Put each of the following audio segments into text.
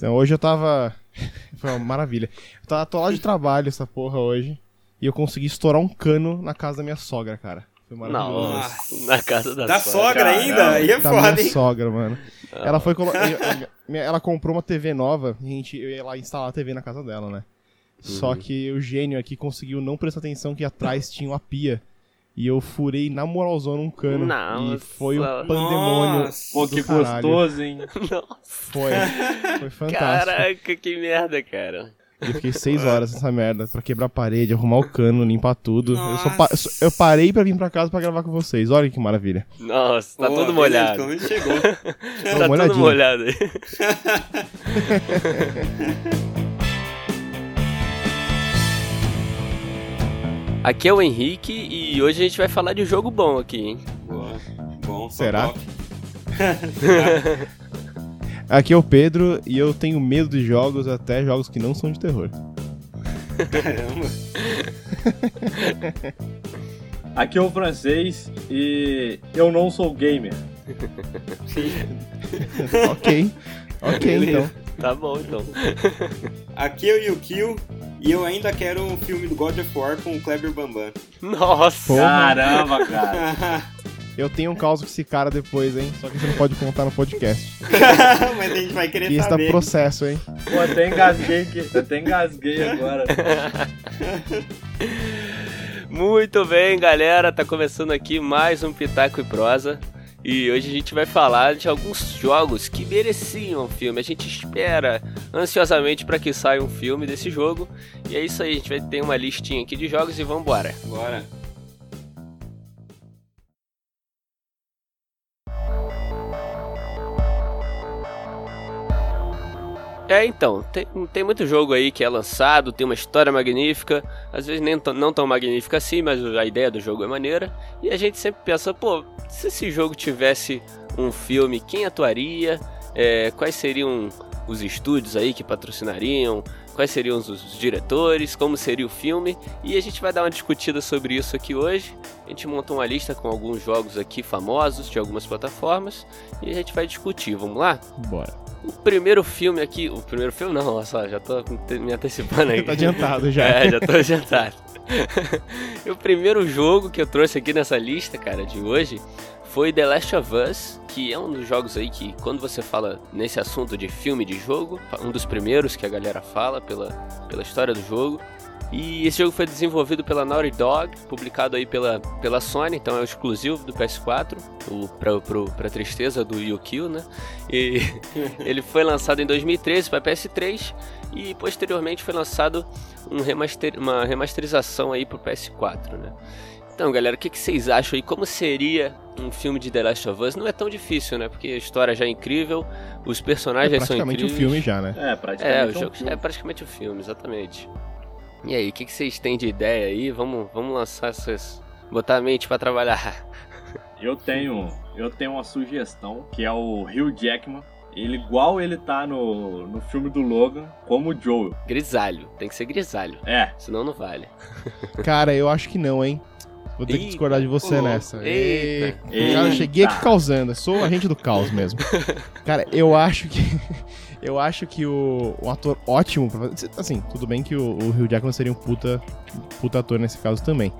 Então hoje eu tava. Foi uma maravilha. Eu tava tô lá de trabalho essa porra hoje. E eu consegui estourar um cano na casa da minha sogra, cara. Foi maravilhoso. Nossa, na casa da, Da sogra. sogra ainda? Aí é da foda, minha hein? sogra, mano. Ela foi colo... Ela comprou uma TV nova e a gente eu ia lá instalar a TV na casa dela, né? Só que o gênio aqui conseguiu não prestar atenção que atrás tinha uma pia. E eu furei na moralzona um cano. Nossa. E foi um pandemônio. Nossa. Pô, que caralho. gostoso, hein? Foi. Foi fantástico. Caraca, que merda, cara. E eu fiquei seis horas nessa merda pra quebrar a parede, arrumar o cano, limpar tudo. Eu, só pa- Nossa. eu parei pra vir pra casa pra gravar com vocês. Olha que maravilha. Nossa, tá Pô, todo molhado. Pelo menos chegou. Tá olhadinha. molhado aí. Aqui é o Henrique e hoje a gente vai falar de jogo bom aqui, hein? Boa. Bom, Será? top. Aqui é o Pedro e eu tenho medo de jogos, até jogos que não são de terror. Caramba. Aqui é o francês e eu não sou gamer. ok. Ok, então. Tá bom, então. Aqui é o Yukio e eu ainda quero um filme do God of War com o Kleber Bambam. Nossa! Porra. Caramba, cara. Eu tenho um caos com esse cara depois, hein? Só que você não pode contar no podcast. Mas a gente vai querer E esse dá saber. processo, hein? Pô, até engasguei, aqui- até engasguei agora. Muito bem, galera. Tá começando aqui mais um Pitaco e Prosa. E hoje a gente vai falar de alguns jogos que mereciam um filme. A gente espera ansiosamente para que saia um filme desse jogo. E é isso aí, a gente vai ter uma listinha aqui de jogos e vambora. Bora. É, então, tem, tem muito jogo aí que é lançado, tem uma história magnífica, às vezes nem não tão magnífica assim, mas a ideia do jogo é maneira. E a gente sempre pensa, pô, se esse jogo tivesse um filme, quem atuaria? É, quais seriam os estúdios aí que patrocinariam? Quais seriam os, diretores? Como seria o filme? E a gente vai dar uma discutida sobre isso aqui hoje. A gente montou uma lista com alguns jogos aqui famosos de algumas plataformas e a gente vai discutir. Vamos lá? Bora. O primeiro filme aqui. O primeiro filme não, olha só, já tô me antecipando aí. Tá adiantado já. É, já tô adiantado. o primeiro jogo que eu trouxe aqui nessa lista, cara, de hoje, foi The Last of Us, que é um dos jogos aí que, quando você fala nesse assunto de filme de jogo, um dos primeiros que a galera fala pela, pela história do jogo. E esse jogo foi desenvolvido pela Naughty Dog, publicado aí pela, pela Sony, então é o exclusivo do PS4, o, pra, pro, pra tristeza do Yukio, né? E ele foi lançado em 2013 para PS3 e posteriormente foi lançado um remaster, uma remasterização aí pro PS4, né? Então, galera, o que, que vocês acham aí? Como seria um filme de The Last of Us? Não é tão difícil, né? Porque a história já é incrível, os É personagens são praticamente o incríveis. filme já, né? É, praticamente. É, um o jogo filme. é praticamente o filme, exatamente. E aí, o que, que vocês têm de ideia aí? Vamos, vamos lançar essas. botar a mente pra trabalhar. Eu tenho, eu tenho uma sugestão, que é o Hugh Jackman. Ele igual ele tá no, no filme do Logan, como o Joel. Grisalho, tem que ser grisalho, É, senão não vale. Cara, eu acho que não, hein? Vou ter que Eita, discordar de você nessa. eita. Ei, Cara, eu cheguei aqui Eita. causando. Sou agente do caos mesmo. Cara, eu acho que. Eu acho que o, um ator ótimo pra fazer. Assim, tudo bem que o, o Hugh Jackman seria um puta, puta ator nesse caso também.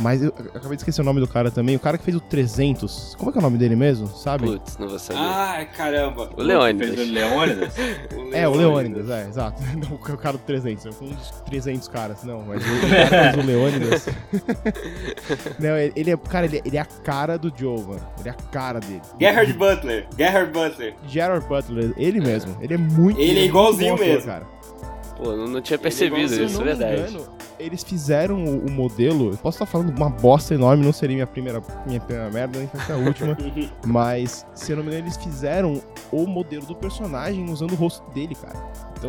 Mas eu, eu acabei de esquecer o nome do cara também. O cara que fez o 300. Como é que é o nome dele mesmo? Sabe? Putz, não vou saber. Ai, caramba. o Leônidas. Fez o Leônidas. É, o Leônidas, é, exato. Não, o cara do 300, eu fui um dos 300 caras, não, mas o cara que fez o Leônidas. não, ele, ele é, cara, ele, é- ele é a cara do Joe, mano. Ele é a cara dele. Gerhard Butler. Gerhard Butler. Gerard Butler, ele mesmo. Ele é muito. Ele é igualzinho mesmo. Cara. Pô, não, não tinha Ele é percebido igualzinho, isso, Se é eu não me verdade. engano, eles fizeram o, o modelo. Eu posso estar falando uma bosta enorme, não seria minha primeira, minha primeira merda, nem ser a última. mas, se eu não me engano, eles fizeram o modelo do personagem usando o rosto dele, cara.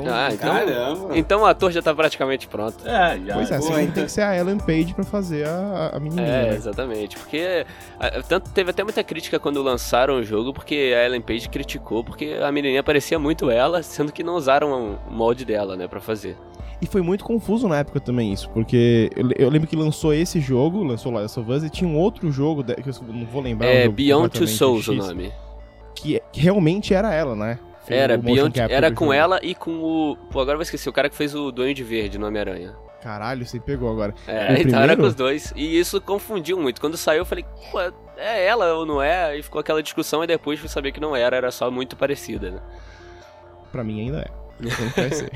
Então, Ah, então, Caramba. então o ator já tá praticamente pronto. É, já. Pois é, segundo então- tem que ser a Ellen Page pra fazer a, a menininha. É, né? exatamente. Porque a- tanto teve até muita crítica quando lançaram o jogo, porque a Ellen Page criticou, porque a menininha parecia muito ela, sendo que não usaram o molde dela, né, pra fazer. E foi muito confuso na época também isso, porque eu, eu lembro que lançou esse jogo, lançou Last of Us, e tinha um outro jogo, que eu não vou lembrar. É Beyond Two Souls o X, nome. Que, que realmente era ela, né? Era, Beyond, era com ela e com o. Pô, agora eu vou esquecer, o cara que fez o Duende Verde no Homem-Aranha. Caralho, você pegou agora. É, O então era primeiro? com os dois. E isso confundiu muito. Quando saiu, eu falei, pô, é ela ou não é? E ficou aquela discussão e depois fui saber que não era, era só muito parecida, né? Pra mim ainda é. Ser.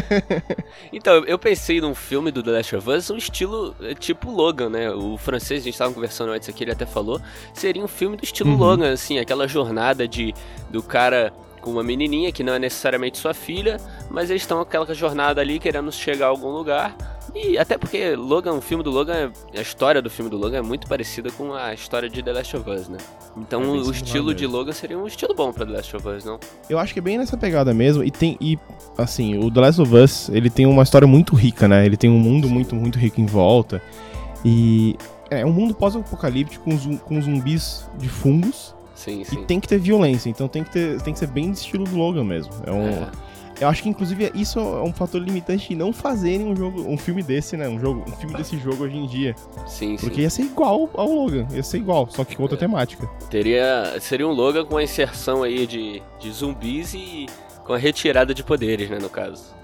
Então, eu pensei num filme do The Last of Us, um estilo eh, tipo Logan, né? O francês, a gente tava conversando antes aqui, ele até falou, seria um filme do estilo Uhum. Logan, assim, aquela jornada de do cara com uma menininha que não é necessariamente sua filha, mas eles estão aquela jornada ali querendo chegar a algum lugar. E até porque Logan, o filme do Logan, é- a história do filme do Logan é muito parecida com a história de The Last of Us, né? Então É o estilo de. Logan seria um estilo bom pra The Last of Us, não? Eu acho que é bem nessa pegada mesmo. E tem. E, assim, o The Last of Us, ele tem uma história muito rica, né? Ele tem um mundo muito, muito rico em volta. E. É um mundo pós-apocalíptico com zumbis de fungos. Sim, E sim. tem que ter violência. Então tem que, ter, tem que ser bem de estilo do Logan mesmo. É um. É. Eu acho que, inclusive, isso é um fator limitante de não fazerem um jogo, um filme desse, né? Um, jogo, um filme desse jogo hoje em dia. Sim, sim. Porque ia ser igual ao Logan. Ia ser igual, só que com outra temática. Teria, seria um Logan com a inserção aí de, de zumbis e com a retirada de poderes, né, no caso.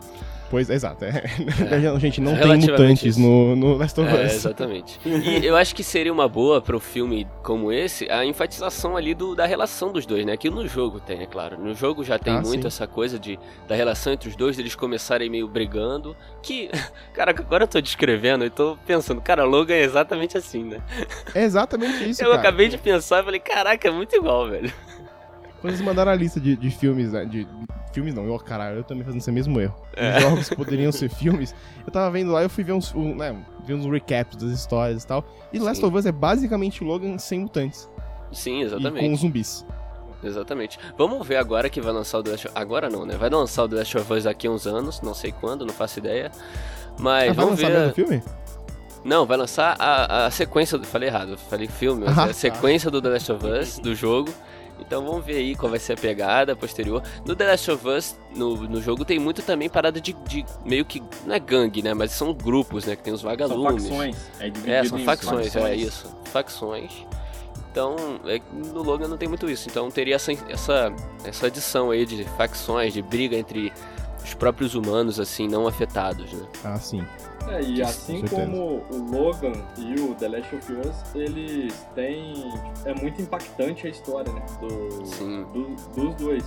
Pois, exato. É. Gente, não tem mutantes isso. no, no Last of É, Us. exatamente. E eu acho que seria uma boa para um filme como esse a enfatização ali do, da relação dos dois, né? Que no jogo tem, é claro. No jogo já tem Ah, muito sim. essa coisa de da relação entre os dois, deles começarem meio brigando. Que, cara, agora eu tô descrevendo e tô pensando, cara, Logan é exatamente assim, né? É exatamente isso, eu cara. acabei de pensar e falei, caraca, é muito igual, velho. Quando eles mandaram a lista de, de filmes, né? De, filmes não, eu, caralho, eu também fazendo esse mesmo erro. É. Os jogos que poderiam ser filmes. Eu tava vendo lá, eu fui ver uns, um, né, ver uns recaps das histórias e tal. E Last Sim. of Us é basicamente Logan sem mutantes. Sim, E exatamente. com zumbis. Exatamente. Vamos ver agora que vai lançar o The Last of Agora não, né? Vai lançar o The Last of Us daqui a uns anos, não sei quando, não faço ideia. Mas Ah, vai vamos lançar ver. o filme? Não, vai lançar a, a sequência. Do... Falei errado, falei filme, Ah, é tá. a sequência do The Last of Us, do jogo. Então vamos ver aí qual vai ser a pegada posterior. No The Last of Us, no, no jogo, tem muito também parada de, de meio que. Não é gangue, né? Mas são grupos, né? Que tem os São vagalumes. facções. É, É, são em facções, é isso. Facções. Então, é, no Logan não tem muito isso. Então teria essa, essa, essa adição aí de facções, de briga entre os próprios humanos, assim, não afetados, né? Ah, sim. É, e assim Com como o Logan e o The Last of Us, eles têm. É muito impactante a história, né? Do, Sim. do- dos dois.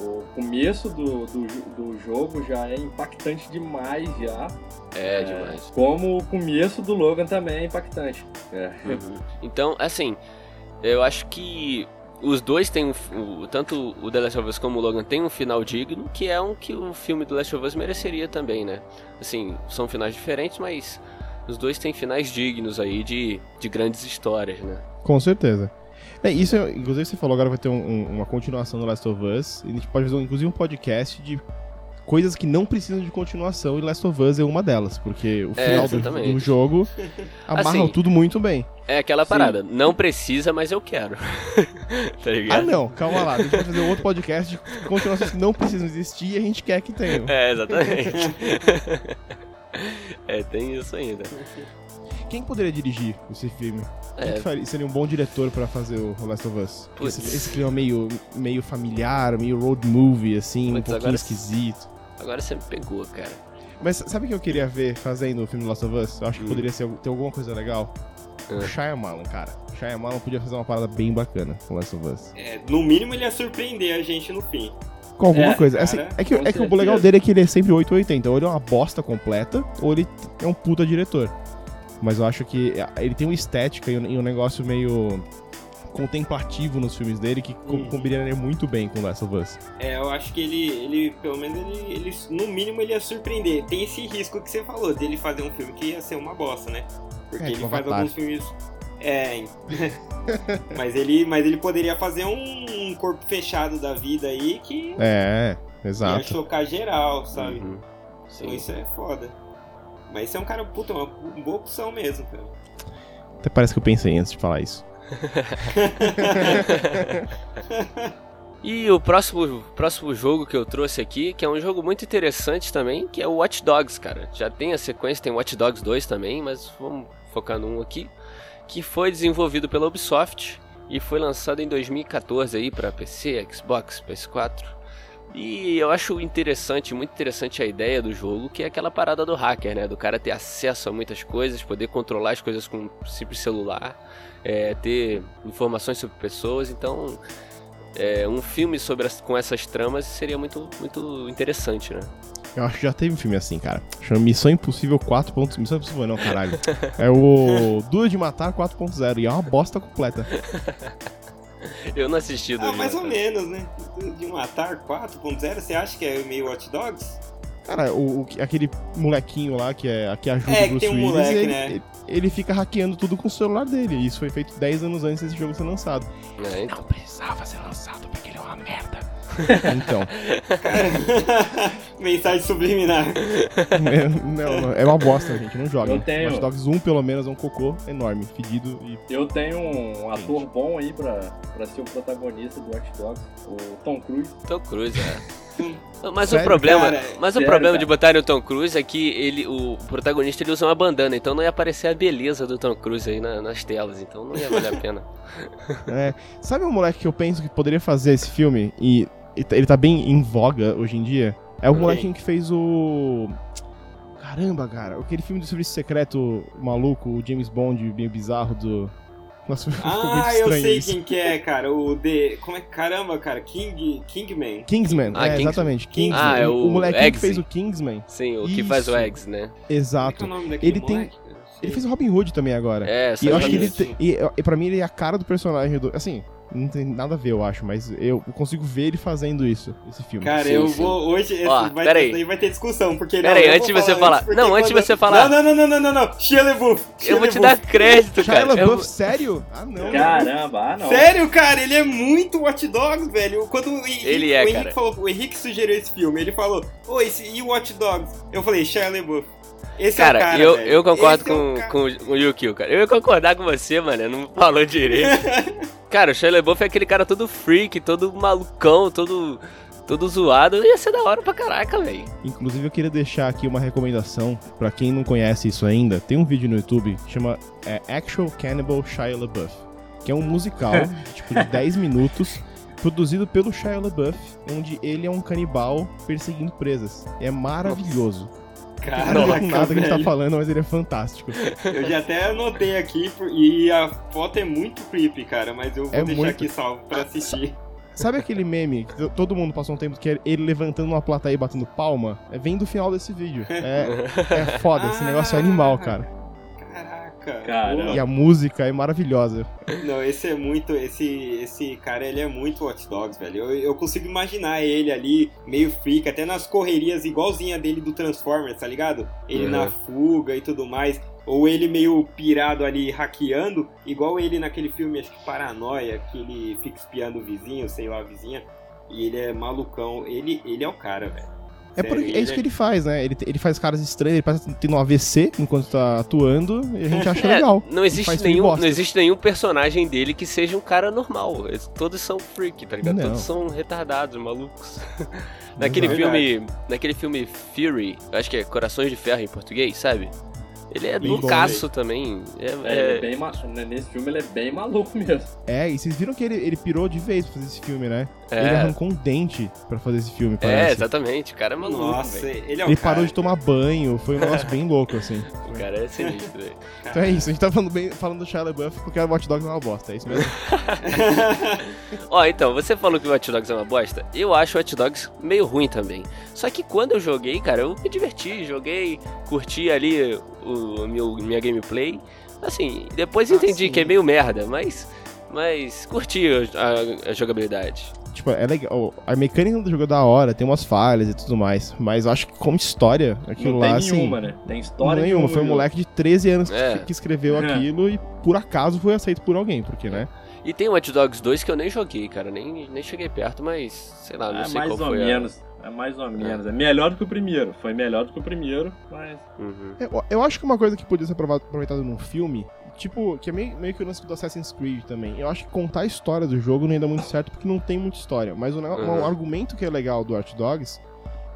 O começo do, do, do jogo já é impactante demais já. É, demais. Como o começo do Logan também é impactante. É. Uhum. Então, assim, eu acho que os dois têm um, o, tanto o The Last of Us como o Logan tem um final digno, que é um que o filme The Last of Us mereceria também, né? Assim, são finais diferentes, mas os dois têm finais dignos aí de, de grandes histórias, né? Com certeza. É, isso, é- inclusive você falou agora vai ter um- um- uma continuação do Last of Us. E a gente pode fazer, inclusive, um podcast de coisas que não precisam de continuação e Last of Us é uma delas. Porque o É, final do, exatamente. do jogo amarra Assim, tudo muito bem. É aquela Sim. parada, não precisa, mas eu quero. tá ligado? Ah, não, calma lá. A gente vai fazer outro podcast de continuações que não precisam existir e a gente quer que tenham. É, exatamente. é, tem isso ainda. Quem poderia dirigir esse filme? Quem É, faria- seria um bom diretor pra fazer o Last of Us? Esse, esse clima meio, meio familiar, meio road movie, assim, um Putz, pouquinho agora- esquisito. agora você me pegou, cara. Mas sabe o que eu queria ver fazendo o filme Last of Us? Eu acho que Hum. poderia ser, ter alguma coisa legal. O Shyamalan, cara. O Shyamalan podia fazer uma parada bem bacana com Last of Us. É, no mínimo ele ia surpreender a gente no fim. Com alguma É, coisa. Assim, cara, é que, é que o legal certeza. dele é que ele é sempre 880. Ou ele é uma bosta completa, ou ele é um puta diretor. Mas eu acho que ele tem uma estética e um, negócio meio contemplativo nos filmes dele que Uhum. combinaria muito bem com Last of Us. É, eu acho que ele, ele pelo menos, ele, ele, no mínimo, ele ia surpreender. Tem esse risco que você falou, dele fazer um filme que ia ser uma bosta, né? Porque É, ele faz Avatar. alguns filmes. É, mas, ele, mas ele poderia fazer um, corpo fechado da vida aí que É, ia exato. chocar geral, sabe? Uhum. Então Sim. isso é foda. Mas esse é um cara, puta, uma, uma boa opção mesmo, cara. Até parece que eu pensei antes de falar isso. E o próximo, próximo jogo que eu trouxe aqui, que é um jogo muito interessante também, que é o Watch Dogs, cara. Já tem a sequência, tem Watch Dogs 2 também, mas vamos focar num aqui, que foi desenvolvido pela Ubisoft e foi lançado em 2014 aí para PC, Xbox, PS4. E eu acho interessante, muito interessante a ideia do jogo, que é aquela parada do hacker, né? Do cara ter acesso a muitas coisas, poder controlar as coisas com um simples celular, é, ter informações sobre pessoas. Então, é, um filme sobre as- com essas tramas seria muito, muito interessante, né? Eu acho que já teve um filme assim, cara. Chama Missão Impossível 4. Missão Impossível não, caralho. É o Duro de Matar 4.0 e é uma bosta completa. Eu não assisti do Ah, mais ou menos, né? De matar 4.0, você acha que é meio Watch Dogs? Cara, o, o- aquele molequinho lá que, é, que ajuda É, o Bruce um Willis, moleque, ele, né? ele, ele fica hackeando tudo com o celular dele. E isso foi feito 10 anos antes desse jogo ser lançado. É, então. Não precisava ser lançado porque ele é uma merda. então, Mensagem subliminar. é, não, não, é uma bosta, gente. Não joga. Eu tenho. Watch Dogs 1, pelo menos, é um cocô enorme, fedido e Eu tenho um ator bom aí pra, pra ser o protagonista do Watch Dogs, o Tom Cruise. Tom Cruise, é. Mas Sério, o problema, cara? mas o Sério, problema cara? de botar o Tom Cruise é que ele, o protagonista ele usa uma bandana, então não ia aparecer a beleza do Tom Cruise aí na- nas telas, então não ia valer a pena. É, sabe um moleque que eu penso que poderia fazer esse filme e ele tá bem em voga hoje em dia? É o Quem? molequinho que fez o. Caramba, cara, aquele filme do serviço secreto maluco, o James Bond meio bizarro do. Nossa, Ah, eu sei isso. quem que é, cara. O The. Como é que. Caramba, cara. King. Kingman. Kingsman, Ah, é, Kingsman. exatamente. Kingsman. Ah, é o molequinho que Eggsy. fez o Kingsman. Sim, o que faz o Isso. Eggs, né? Como é que é Exato. o nome daquele Ele tem- moleque? Sei. Ele fez o Robin Hood também agora. É, E eu acho que ele. Isso. te- E, e pra mim ele é a cara do personagem do. Assim, não tem nada a ver, eu acho, mas eu consigo ver ele fazendo isso, esse filme. Cara, Sim, eu sim. vou. Hoje esse Ó, vai, ter, aí. isso aí vai ter discussão. Porque Pera não, aí, eu antes de você falar- não, antes de quando- você falar- Não, não, não, não, não, não. Shia LaBeouf. Eu vou te Shia dar crédito, Shia cara. Eu- LaBeouf, sério? Ah, não. Caramba, ah não. Sério, cara, ele é muito Watch Dogs, velho. Quando o Henrique, Ele é, o Henrique cara. falou, o Henrique sugeriu esse filme, ele falou, ô, esse e Watch Dogs? Eu falei, Shia LaBeouf. Esse Cara, é o cara, eu, velho. eu concordo Esse é o com, com, com o Yukio, cara. Eu ia concordar com você, mano. Não falou direito. cara, o Shia LaBeouf é aquele cara todo freak, todo malucão, todo, todo zoado. Ia ser da hora pra caraca, velho. Inclusive, eu queria deixar aqui uma recomendação pra quem não conhece isso ainda. Tem um vídeo no YouTube que chama é, Actual Cannibal Shia LaBeouf, que é um musical tipo de 10 minutos, produzido pelo Shia LaBeouf, onde ele é um canibal perseguindo presas. É maravilhoso. Não tem nada que a gente tá falando, mas ele é fantástico. Eu já até anotei aqui e a foto é muito creepy, cara, mas eu vou É deixar muito. aqui salvo pra assistir. Sabe aquele meme que todo mundo passou um tempo que é ele levantando uma plateia e batendo palma? É, vem do final desse vídeo. É, é foda, esse negócio é animal, cara. Caraca. Caramba. E a música é maravilhosa. Não, esse é muito. Esse, esse cara, ele é muito Watch Dogs, velho. Eu, eu consigo imaginar ele ali, meio freak, até nas correrias igualzinha dele do Transformers, tá ligado? Ele Uhum. na fuga e tudo mais. Ou ele meio pirado ali hackeando, igual ele naquele filme, acho que Paranoia, que ele fica espiando o vizinho, sei lá, a vizinha. E ele é malucão. Ele, ele é o cara, velho. É, porque, é isso que ele faz, né? Ele, ele faz caras estranhos, ele parece tendo um AVC enquanto tá atuando e a gente acha É, legal. não existe nenhum, não existe nenhum personagem dele que seja um cara normal. Eles- Todos são freak, tá ligado? Não. Todos são retardados, malucos. naquele Exato. filme, naquele filme Fury, acho que é Corações de Ferro em português, sabe? Ele é Bem loucaço também. É, É, ele é- é bem ma- né, Nesse filme ele é bem maluco mesmo. É, e vocês viram que ele, ele pirou de vez pra fazer esse filme, né? é, Ele arrancou um dente pra fazer esse filme, é, parece. exatamente. O cara é maluco, Nossa, velho. ele é o ele cara. parou de tomar banho, foi um negócio bem louco, assim. O cara é sinistro, velho. Então é isso, a gente tá falando, bem, falando do Shia LaBeouf porque o Watch Dogs é uma bosta, é isso mesmo? Ó, então, você falou que o Watch Dogs é uma bosta. Eu acho o Watch Dogs meio ruim também. Só que quando eu joguei, cara, eu me diverti, joguei, curti ali o meu, minha gameplay. Assim, depois Ah, entendi sim. que é meio merda, mas. Mas curti a, a jogabilidade. tipo, é legal, a mecânica do jogo é da hora, tem umas falhas e tudo mais, mas eu acho que como história, aquilo Não lá, tem assim... nenhuma, né? Tem história nenhuma, foi um moleque de 13 anos que, É. que escreveu É. aquilo e por acaso foi aceito por alguém, porque, né? E tem o Watch Dogs 2 que eu nem joguei, cara. Nem, nem cheguei perto, mas sei lá, não É sei mais qual ou foi menos. É mais ou menos. É melhor do que o primeiro. Foi melhor do que o primeiro, mas. Uhum. Eu, eu acho que uma coisa que podia ser aproveitada num filme, tipo, que é meio, meio que o lance do Assassin's Creed também. Eu acho que contar a história do jogo não ia dar muito certo porque não tem muita história. Mas o Uhum. um argumento que é legal do Watch Dogs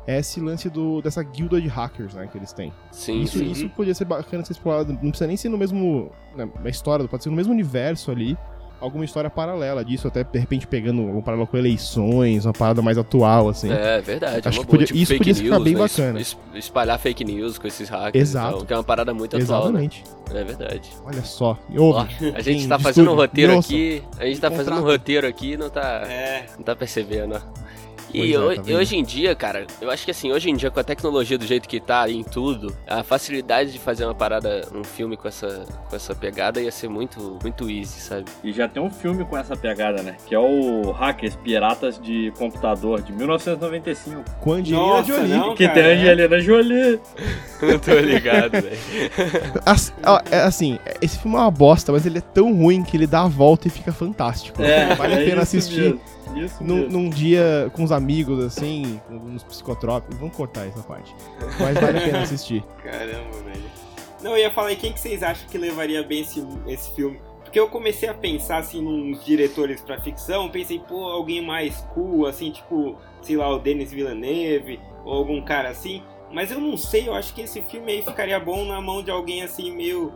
é esse lance do, dessa guilda de hackers, né, que eles têm. Sim, Isso, sim. isso podia ser bacana ser explorado. Não precisa nem ser no mesmo. Né, na história, pode ser no mesmo universo ali. Alguma história paralela disso, até de repente pegando um paralelo com eleições, uma parada mais atual, assim. É, verdade. Acho é uma que podia- tipo, isso podia ficar news, bem né? bacana. Es- es- Espalhar fake news com esses hackers. Exato. Então, que é uma parada muito atual, Exatamente. né? É verdade. Olha só. Ó, Ouve. a gente tá fazendo um roteiro ouçam. aqui. A gente tá fazendo um roteiro aqui e não tá, É, não tá percebendo, ó. E, é, tá e hoje em dia, cara, eu acho que assim, hoje em dia, com a tecnologia do jeito que tá em tudo, a facilidade de fazer uma parada, um filme com essa, com essa pegada ia ser muito, muito easy, sabe? E já tem um filme com essa pegada, né? Que é o Hackers Piratas de Computador, de 1995. Com a Angelina Nossa, Jolie. não. Que cara, tem a é. Angelina Jolie. Não tô ligado, velho. É assim, esse filme é uma bosta, mas ele é tão ruim que ele dá a volta e fica fantástico. vale a é pena assistir mesmo, Isso num, num dia com os amigos, assim, uns psicotrópicos. Vamos cortar essa parte. Mas vale a pena assistir. Caramba, velho. Não, eu ia falar, e quem que vocês acham que levaria bem esse, esse filme? Porque eu comecei a pensar, assim, nos diretores pra ficção, pensei, pô, alguém mais cool, assim, tipo, sei lá, o Denis Villeneuve, ou algum cara assim. Mas eu não sei, eu acho que esse filme aí ficaria bom na mão de alguém, assim, meio...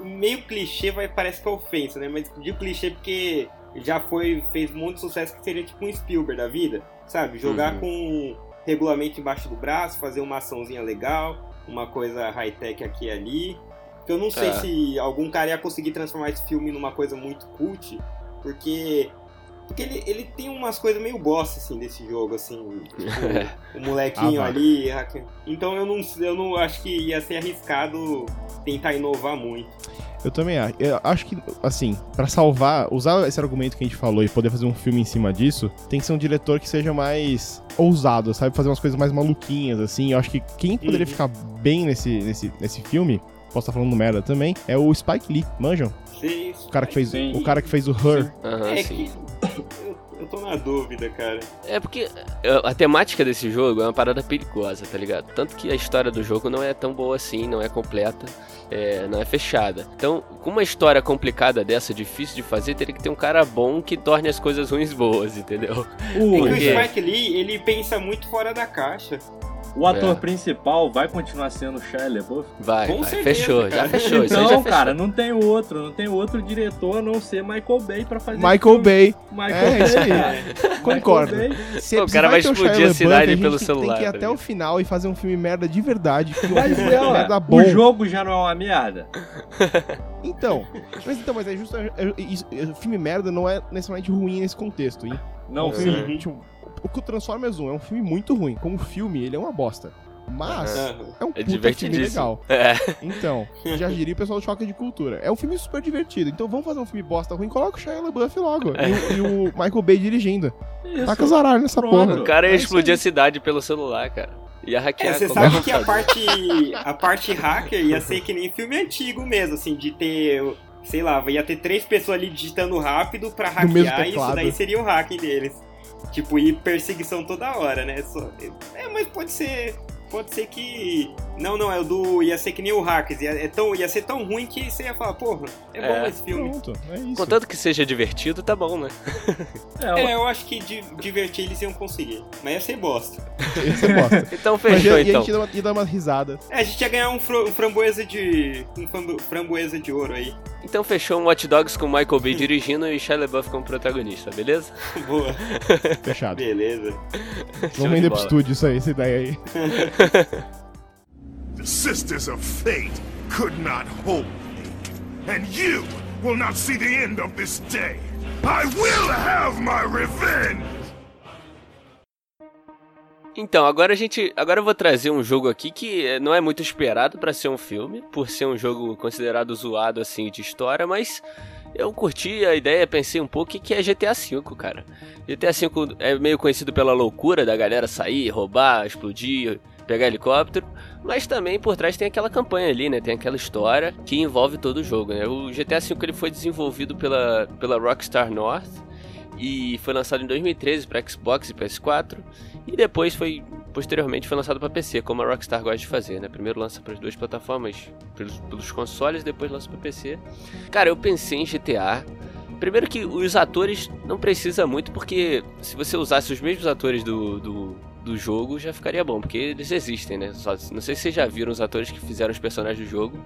Meio clichê, vai, parece que é ofensa, né? Mas de clichê porque já foi, fez muito sucesso, que seria tipo um Spielberg da vida, sabe? Jogar Uhum. com um regulamento embaixo do braço, fazer uma açãozinha legal, uma coisa high-tech aqui e ali. Que eu não sei É. se algum cara ia conseguir transformar esse filme numa coisa muito cult, porque. Porque ele, ele tem umas coisas meio bosta, assim, desse jogo, assim. Tipo, o molequinho Ah, ali. Então eu não, eu não acho que ia ser arriscado tentar inovar muito. Eu também acho. Eu acho que, assim, pra salvar, usar esse argumento que a gente falou e poder fazer um filme em cima disso, tem que ser um diretor que seja mais ousado, sabe? Fazer umas coisas mais maluquinhas, assim. Eu acho que quem poderia Uhum. ficar bem nesse, nesse, nesse filme, posso estar falando merda também, é o Spike Lee, manjam? Sei- O cara que fez, Sim. o, cara que fez o Her. Aham, É sim. que. Eu, tô na dúvida, cara. É porque é, a temática desse jogo é uma parada perigosa, tá ligado? Tanto que a história do jogo não é tão boa assim, não é completa, é, não é fechada. Então, com uma história complicada dessa, difícil de fazer, teria que ter um cara bom que torne as coisas ruins boas, entendeu? É O, que o? Spike Lee, ele pensa muito fora da caixa. O ator É. principal vai continuar sendo o Shia LaBeouf? Vai, Com vai. certeza, fechou, já cara. fechou. Já Então, fechou. cara, não tem outro, não tem outro diretor a não ser Michael Bay pra fazer Michael filme. Bay. Michael É, isso aí. Concordo. Bay. O cara vai explodir a cidade pelo tem- celular, Tem que ir tá até ligado? o final e fazer um filme merda de verdade. Que Mas é, merda ó, bom. o jogo já não é uma merda. Então, mas então, mas é justo. é- é- é- o filme merda não é necessariamente ruim nesse contexto, hein? Não, É um sim. filme, tipo, o que o Transformers 1 é um filme muito ruim. Como filme, ele é uma bosta. Mas Aham. é um É puta filme legal. É, Então, já diria o pessoal do Choque de Cultura. É um filme super divertido. Então vamos fazer um filme bosta ruim, coloca o Shia LaBeouf logo. E, o- e o Michael Bay dirigindo. Isso. Taca zaralho nessa Pronto. porra. o cara ia É explodir a cidade pelo celular, cara. Ia hackear É, você sabe que a parte, a parte hacker ia ser que nem filme antigo mesmo, assim, de ter, sei lá, ia ter três pessoas ali digitando rápido pra hackear e isso daí seria o hacking deles. Tipo, ir perseguição toda hora, né? Só- é, mas pode ser. Pode ser que. Não, não, é o do. Ia ser que nem o Hackers. Ia, é tão, ia ser tão ruim que você ia falar, porra, é bom É. esse filme. Pronto, é isso. Contanto que seja divertido, tá bom, né? É, É, eu acho que di- divertir eles iam conseguir. Mas ia ser bosta. Esse é bosta. Então Mas fechou, ia, e a então. gente ia dar, uma, ia dar umas risadas. É, a gente ia ganhar um, fro- um framboesa de. um frambo- framboesa de ouro aí. Então fechou um Watch Dogs com o Michael Bay dirigindo e Shia LaBeouf como protagonista, beleza? Boa. Fechado. Beleza. Vamos de vender pro estúdio isso aí, essa ideia aí. The Sisters of Fate could not hold me. And you will not see the end of this day. I will have my revenge! Então, agora a gente. Agora eu vou trazer um jogo aqui que eh, não é muito esperado pra ser um filme, por ser um jogo considerado zoado assim de história, mas eu curti a ideia, pensei um pouco que é GTA V, cara. GTA V é meio conhecido pela loucura da galera sair, roubar, explodir, pegar helicóptero, mas também por trás tem aquela campanha ali, né? Tem aquela história que envolve todo o jogo, né? O GTA V ele foi desenvolvido pela, pela Rockstar North e foi lançado em 2013 para Xbox e PS4 e depois foi posteriormente foi lançado para PC, como a Rockstar gosta de fazer, né? Primeiro lança para as duas plataformas, pelos, pelos consoles, depois lança para PC. Cara, eu pensei em GTA. Primeiro que os atores não precisa muito, porque se você usasse os mesmos atores do, do, do jogo já ficaria bom, porque eles existem, né? Só, não sei se vocês já viram os atores que fizeram os personagens do jogo,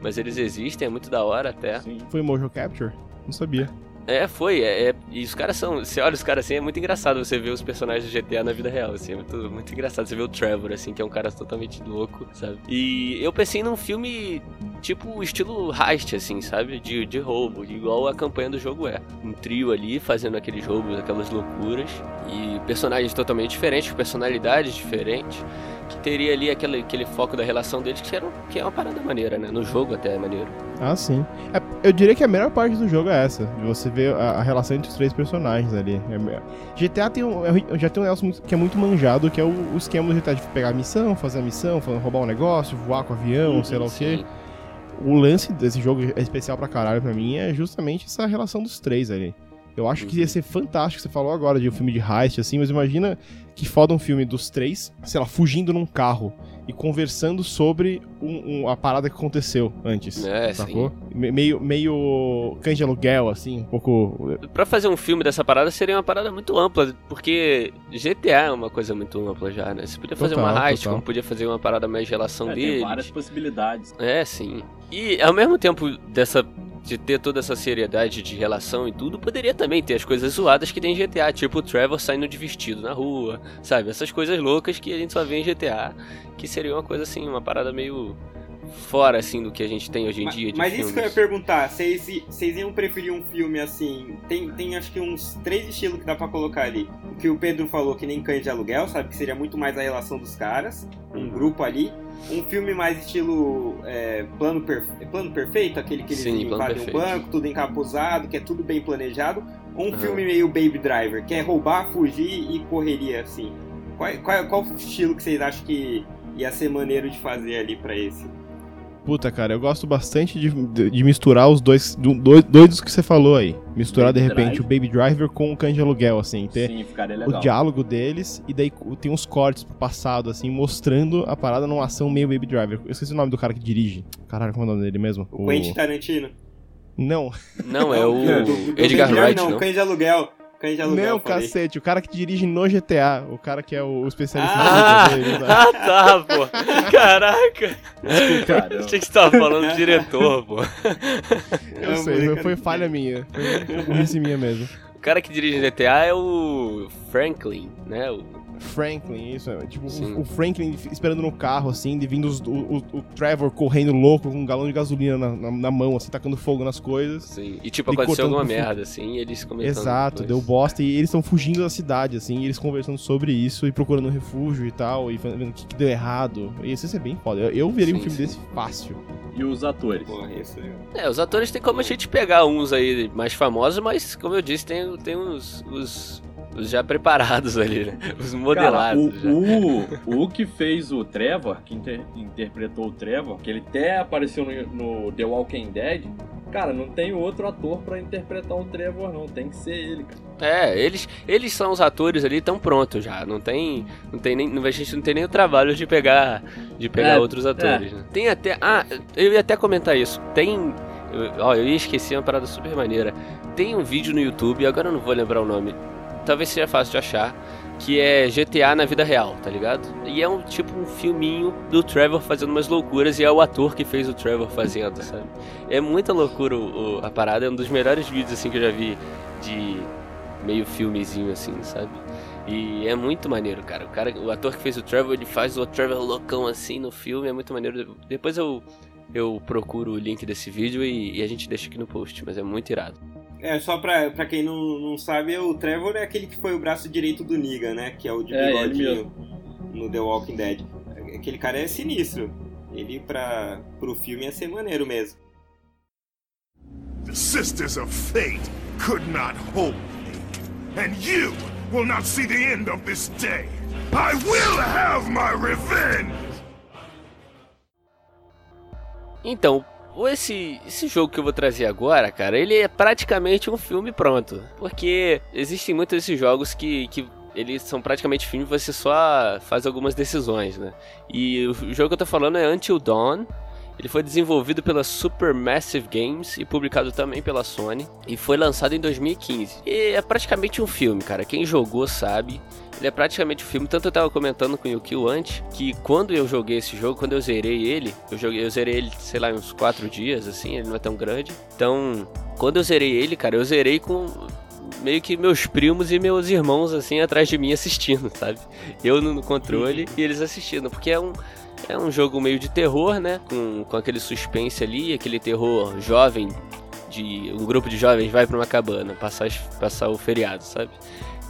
mas eles existem, é muito da hora até. Sim. Foi motion capture? Não sabia. É, foi. É, é- e os caras são. Você olha os caras assim, é muito engraçado você ver os personagens do GTA na vida real, assim. É muito, muito engraçado. Você vê o Trevor, assim, que é um cara totalmente louco, sabe? E eu pensei num filme tipo estilo heist, assim, sabe? De, de roubo, igual a campanha do jogo é. Um trio ali fazendo aqueles roubos, aquelas loucuras. E personagens totalmente diferentes, personalidades diferentes. Que teria ali aquele, aquele foco da relação deles, que, era, um- que é uma parada maneira, né? No jogo até é maneiro. Ah, sim. É, eu diria que a melhor parte do jogo é essa. De você ver a, a relação entre os três personagens ali. É GTA tem um, é- já tem um negócio muito- que é muito manjado, que é o, o esquema do GTA de pegar a missão, fazer a missão, roubar um negócio, voar com o avião, sei lá o quê. Sim. O lance desse jogo é especial pra caralho pra mim é justamente essa relação dos três ali. Eu acho que ia ser fantástico, você falou agora de um filme de heist, assim, mas imagina que foda um filme dos três, sei lá, fugindo num carro e conversando sobre um- um- a parada que aconteceu antes. É, sacou? Me- Meio, meio cães de aluguel, assim, um pouco. Pra fazer um filme dessa parada seria uma parada muito ampla, porque GTA é uma coisa muito ampla já, né? Você podia fazer Total, uma heist, como podia fazer uma parada mais de relação É, tem deles. várias possibilidades. É, sim. E ao mesmo tempo dessa de ter toda essa seriedade de relação e tudo, poderia também ter as coisas zoadas que tem em GTA, tipo o Trevor saindo de vestido na rua, sabe? Essas coisas loucas que a gente só vê em GTA, que seria uma coisa assim, uma parada meio fora assim do que a gente tem hoje em Mas, dia mas isso filmes. que eu ia perguntar, vocês vocês iam preferir um filme assim? Tem, tem acho que uns três estilos que dá pra colocar ali. O que o Pedro falou, que nem cães de aluguel, sabe? Que seria muito mais a relação dos caras, um grupo ali. Um filme mais estilo é, plano, per- plano perfeito, aquele que eles Sim, Plano invadem um banco, tudo encapuzado, que é tudo bem planejado. Ou um filme meio Baby Driver, que é roubar, fugir e correria assim. Qual, qual, qual estilo que vocês acham que ia ser maneiro de fazer ali pra esse? Puta, cara, eu gosto bastante de, de- de misturar os dois, do- dois, dois dos que você falou aí. Misturar, de Baby repente, Drive. o Baby Driver com o de aluguel, assim. Ter Sim, ficaria o legal. diálogo deles e daí tem uns cortes pro passado, assim, mostrando a parada numa ação meio Baby Driver. Eu esqueci o nome do cara que dirige. Caralho, como é o nome dele mesmo? O Quentin Tarantino? Não, Não, é o Edgar Wright, não, não? Cães de aluguel. Cães de aluguel. não, cacete, o cara que dirige no GTA, o cara que é o especialista Ah, vida dele, sabe? ah, tá, pô. Caraca. Caramba. Achei que você tava falando do diretor, pô. Eu É, sei, foi, foi falha minha. Foi burrice minha mesmo. O cara que dirige GTA é o Franklin, né? O- Franklin, isso. é, Tipo, Sim. o, o Franklin esperando no carro, assim, de vindo os- o, o, o Trevor correndo louco com um galão de gasolina na, na, na mão, assim, tacando fogo nas coisas. Sim. E tipo, aconteceu alguma merda, assim, e eles comentando. Exato, depois. deu bosta e eles estão fugindo da cidade, assim, e eles conversando sobre isso e procurando um refúgio e tal, e vendo o que, que deu errado. E isso é bem foda. Eu, eu veria um filme sim. desse fácil. E os atores? Porra, isso aí. É, os atores tem como a gente pegar uns aí mais famosos, mas como eu disse, tem, tem uns, os, os já preparados ali, né? Os Cara, modelados. o, já. o, o que fez o Trevor, que inter- interpretou o Trevor, que ele até apareceu no, no The Walking Dead, cara, não tem outro ator pra interpretar o Trevor, não. Tem que ser ele, cara. É, eles, eles são os atores ali, estão prontos já. Não tem, não tem nem, a gente não tem nem o trabalho de pegar, de pegar É, outros atores. Né? Tem até, ah, eu ia até comentar isso. Tem, eu, ó, eu ia esquecer uma parada super maneira. Tem um vídeo no YouTube, agora eu não vou lembrar o nome. Talvez seja fácil de achar. Que é GTA na vida real, tá ligado? E é um tipo um filminho do Trevor fazendo umas loucuras e é o ator que fez o Trevor fazendo, sabe? É muita loucura o- o- a parada, é um dos melhores vídeos assim que eu já vi de meio filmezinho assim, sabe? E é muito maneiro, cara. O cara, o ator que fez o Trevor, ele faz o Trevor loucão assim no filme, é muito maneiro. Depois eu eu procuro o link desse vídeo e, e a gente deixa aqui no post, mas é muito irado. É, só pra, pra quem não, não sabe, o Trevor é aquele que foi o braço direito do Negan, né? Que é o de É, bigodinho no The Walking Dead. Aquele cara é sinistro. Ele, pra, pro filme, ia ser maneiro mesmo. The Sisters of Fate could not hold me. And you will not see the end of this day. I will have my revenge! Então, esse, esse jogo que eu vou trazer agora, cara, ele é praticamente um filme pronto. Porque existem muitos desses jogos que, que eles são praticamente filme você só faz algumas decisões, né? E o jogo que eu tô falando é Until Dawn. Ele foi desenvolvido pela Supermassive Games e publicado também pela Sony. E foi lançado em 2015. E é praticamente um filme, cara. Quem jogou sabe. Ele é praticamente um filme. Tanto eu tava comentando com o Yukio antes que quando eu joguei esse jogo, quando eu zerei ele, eu joguei, eu zerei ele, sei lá, uns 4 dias, assim, ele não é tão grande. Então, quando eu zerei ele, cara, eu zerei com meio que meus primos e meus irmãos, assim, atrás de mim assistindo, sabe? Eu no controle e eles assistindo, porque é um. É um jogo meio de terror, né? Com, com aquele suspense ali, aquele terror jovem, de um grupo de jovens vai para uma cabana passar, passar o feriado, sabe?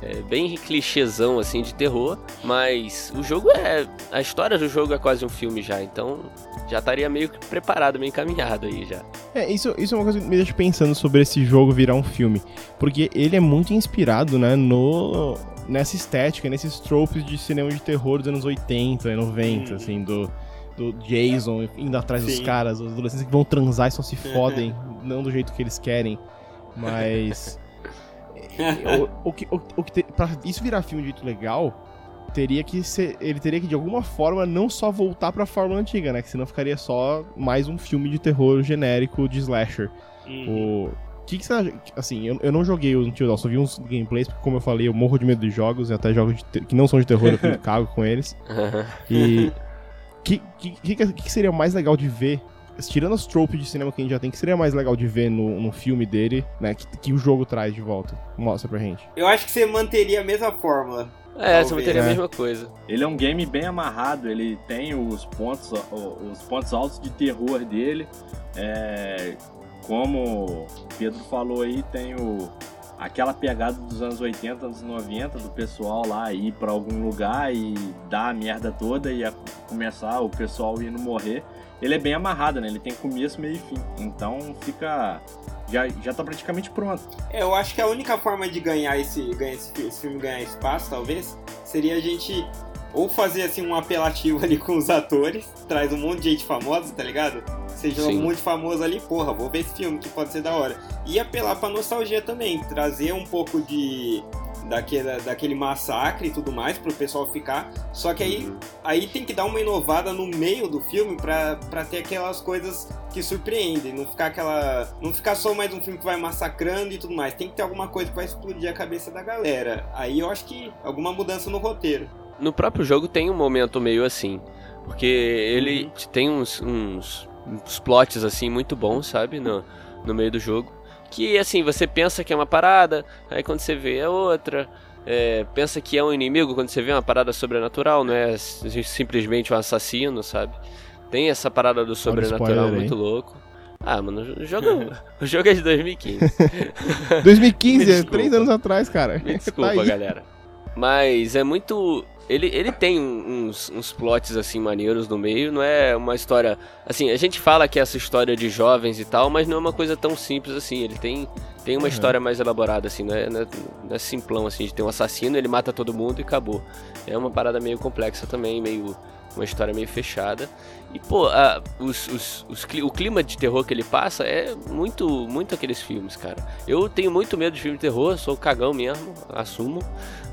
É bem clichêzão assim de terror, mas o jogo é. A história do jogo é quase um filme já, então já estaria meio que preparado, meio encaminhado aí já. É, isso, isso é uma coisa que me deixa pensando sobre esse jogo virar um filme. Porque ele é muito inspirado, né, no, nessa estética, nesses tropes de cinema de terror dos anos 80 e 90, hum. assim, do, do Jason indo atrás Sim. dos caras, os adolescentes que vão transar e só se fodem, não do jeito que eles querem. Mas. o, o, que, o, o que te, pra isso virar filme de jeito legal, teria que ser. Ele teria que, de alguma forma, não só voltar pra fórmula antiga, né? Que senão ficaria só mais um filme de terror genérico de slasher. Uhum. O. Que, que você Assim, eu, eu não joguei o Until Dawn, só vi uns gameplays, porque, como eu falei, eu morro de medo de jogos, e até jogos que não são de terror, eu cago com eles. E. O que, que, que, que seria mais legal de ver tirando os tropes de cinema que a gente já tem, que seria mais legal de ver no, no filme dele, né? Que, que o jogo traz de volta. Mostra pra gente. Eu acho que você manteria a mesma fórmula. É, você manteria é. a mesma coisa. Ele é um game bem amarrado, ele tem os pontos, os pontos altos de terror dele. É, como o Pedro falou aí, tem o, aquela pegada dos anos 80, anos 90, do pessoal lá ir para algum lugar e dar a merda toda e começar o pessoal indo morrer ele é bem amarrado, né? Ele tem começo, meio e fim. Então fica. Já, já tá praticamente pronto. É, eu acho que a única forma de ganhar esse, ganhar esse, esse filme ganhar espaço, talvez, seria a gente ou fazer assim um apelativo ali com os atores, traz um monte de gente famosa, tá ligado? Seja Sim. muito famoso ali, porra, vou ver esse filme que pode ser da hora. E apelar pra nostalgia também, trazer um pouco de daquele, daquele massacre e tudo mais pro pessoal ficar. Só que aí, uhum. aí tem que dar uma inovada no meio do filme pra, pra ter aquelas coisas que surpreendem, não ficar aquela. Não ficar só mais um filme que vai massacrando e tudo mais. Tem que ter alguma coisa que vai explodir a cabeça da galera. Aí eu acho que alguma mudança no roteiro. No próprio jogo tem um momento meio assim. Porque ele uhum. tem uns, uns, uns plots assim muito bons, sabe? No, no meio do jogo que assim, você pensa que é uma parada, aí quando você vê é outra. É, pensa que é um inimigo quando você vê uma parada sobrenatural, não é simplesmente um assassino, sabe? Tem essa parada do sobrenatural spoiler, muito louco. Ah, mano, o jogo, o jogo é de 2015. 2015, é três anos atrás, cara. Me desculpa, tá galera. Mas é muito ele, ele tem uns, uns plots assim maneiros no meio, não é uma história. Assim, a gente fala que é essa história de jovens e tal, mas não é uma coisa tão simples assim. Ele tem, tem uma uhum. história mais elaborada, assim, não é, não é, não, é, simplão assim, de ter um assassino, ele mata todo mundo e acabou. É uma parada meio complexa também, meio. Uma história meio fechada. E, pô, a, os, os, os, o clima de terror que ele passa é muito, muito aqueles filmes, cara. Eu tenho muito medo de filme de terror, sou cagão mesmo, assumo.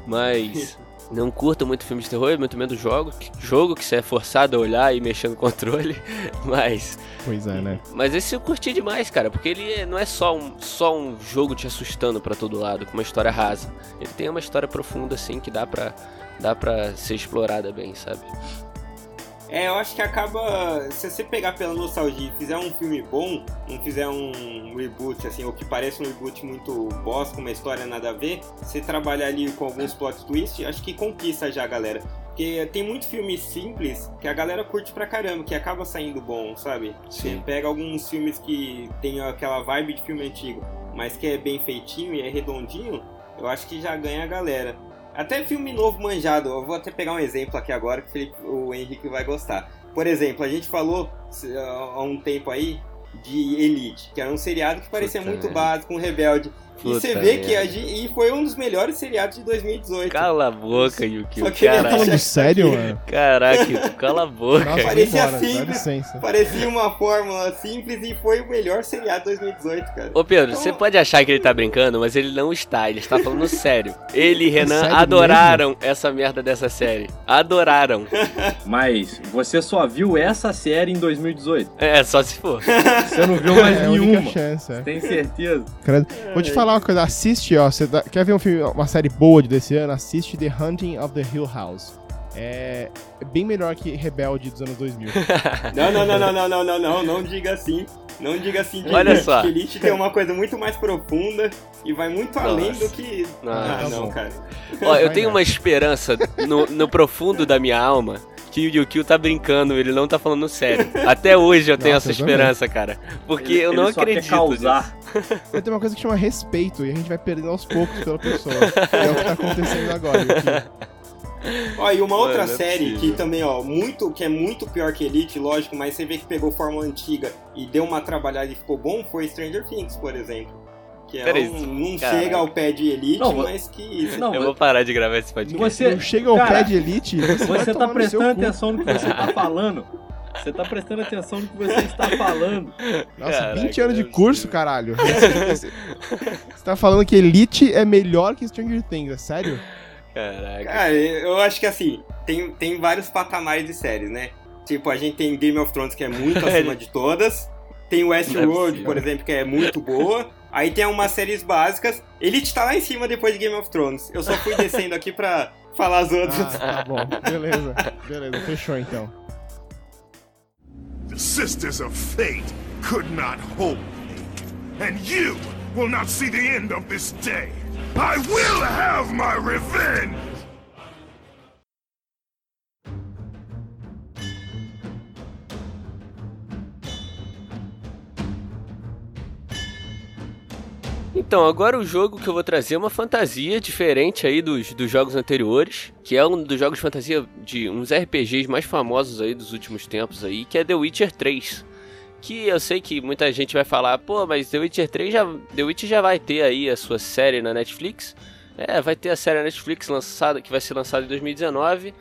Mas Não curto muito filme de terror, muito menos jogo. Jogo que você é forçado a olhar e mexer no controle. Mas. Pois é, né? Mas esse eu curti demais, cara. Porque ele não é só um, só um jogo te assustando para todo lado, com uma história rasa. Ele tem uma história profunda, assim, que dá pra, dá pra ser explorada bem, sabe? É, eu acho que acaba. Se você pegar pela nostalgia e fizer um filme bom, não fizer um reboot, assim, ou que parece um reboot muito boss, com uma história nada a ver, você trabalhar ali com alguns plot twists, acho que conquista já a galera. Porque tem muito filme simples que a galera curte pra caramba, que acaba saindo bom, sabe? Sim. Você pega alguns filmes que tem aquela vibe de filme antigo, mas que é bem feitinho e é redondinho, eu acho que já ganha a galera. Até filme novo manjado, eu vou até pegar um exemplo aqui agora que o, Felipe, o Henrique vai gostar. Por exemplo, a gente falou há um tempo aí de Elite, que era um seriado que parecia Puta muito é. básico, um rebelde. E você vê que a gente, e foi um dos melhores seriados de 2018. Cala a boca, Yukio. Só queria Tá Caraca, falando sério, mano? caraca, cala a boca. Nossa, Parecia embora, dá simples. licença. Parecia uma fórmula simples e foi o melhor seriado de 2018, cara. Ô Pedro, Então- você pode achar que ele tá brincando, mas ele não está, ele está falando sério. Ele e Renan sério adoraram essa merda dessa série. Adoraram. Mas você só viu essa série em 2018. É, só se for. Você não viu mais É nenhuma. chance, é. Tem certeza? Credo. Vou te falar uma coisa, assiste, ó. Você dá- quer ver um filme, uma série boa de desse ano? Assiste The Hunting of the Hill House. É é bem melhor que Rebelde dos anos 2000. Não, não, não, não, não, não, não, não, não diga assim. Não diga assim de Olha Elite, só. que Elite tem uma coisa muito mais profunda e vai muito além Nossa. do que. Nossa. Ah, Tá não, cara. Ó, eu Vai tenho uma esperança no, no profundo da minha alma que o Yukio tá brincando, ele não tá falando sério. Até hoje eu tenho Nossa, essa eu esperança, cara. Porque Ele- eu não ele só quer acredito. causar. Mas tem uma coisa que chama respeito e a gente vai perdendo aos poucos pela pessoa. é o que tá acontecendo agora. Ó, e uma outra Mano, é série possível. que também, ó, muito, que é muito pior que Elite, lógico, mas você vê que pegou fórmula antiga e deu uma trabalhada e ficou bom, foi Stranger Things, por exemplo. Que é Peraí, um, não chega ao pé de Elite, Não, mas que. Não, Eu vou parar de gravar esse podcast. Você, Não chega ao cara, pé de elite, você, Você tá prestando atenção no que você tá falando. Você tá prestando atenção no que você está falando. Nossa, Caraca, 20 anos de é curso, caralho. Você tá falando que Elite é melhor que Stranger Things, é sério? Caraca. Cara, eu acho que assim, tem, tem vários patamares de séries, né? Tipo, a gente tem Game of Thrones, que é muito acima de todas. Tem é Westworld, possível. por exemplo, que é muito boa. Aí tem umas séries básicas. Elite tá lá em cima depois de Game of Thrones. Eu só fui descendo aqui pra falar as outras. Ah, tá bom. Beleza. Beleza, fechou então. The Sisters of Fate could not hold me. And you will not see the end of this day. I will have my revenge! Então, agora o jogo que eu vou trazer é uma fantasia diferente aí dos, dos jogos anteriores, que é um dos jogos de fantasia de uns RPGs mais famosos aí dos últimos tempos aí, que é The Witcher 3. Que eu sei que muita gente vai falar, pô, mas The Witcher 3 já, The Witcher já vai ter aí a sua série na Netflix. É, vai ter a série na Netflix lançada, que vai ser lançada em 2019,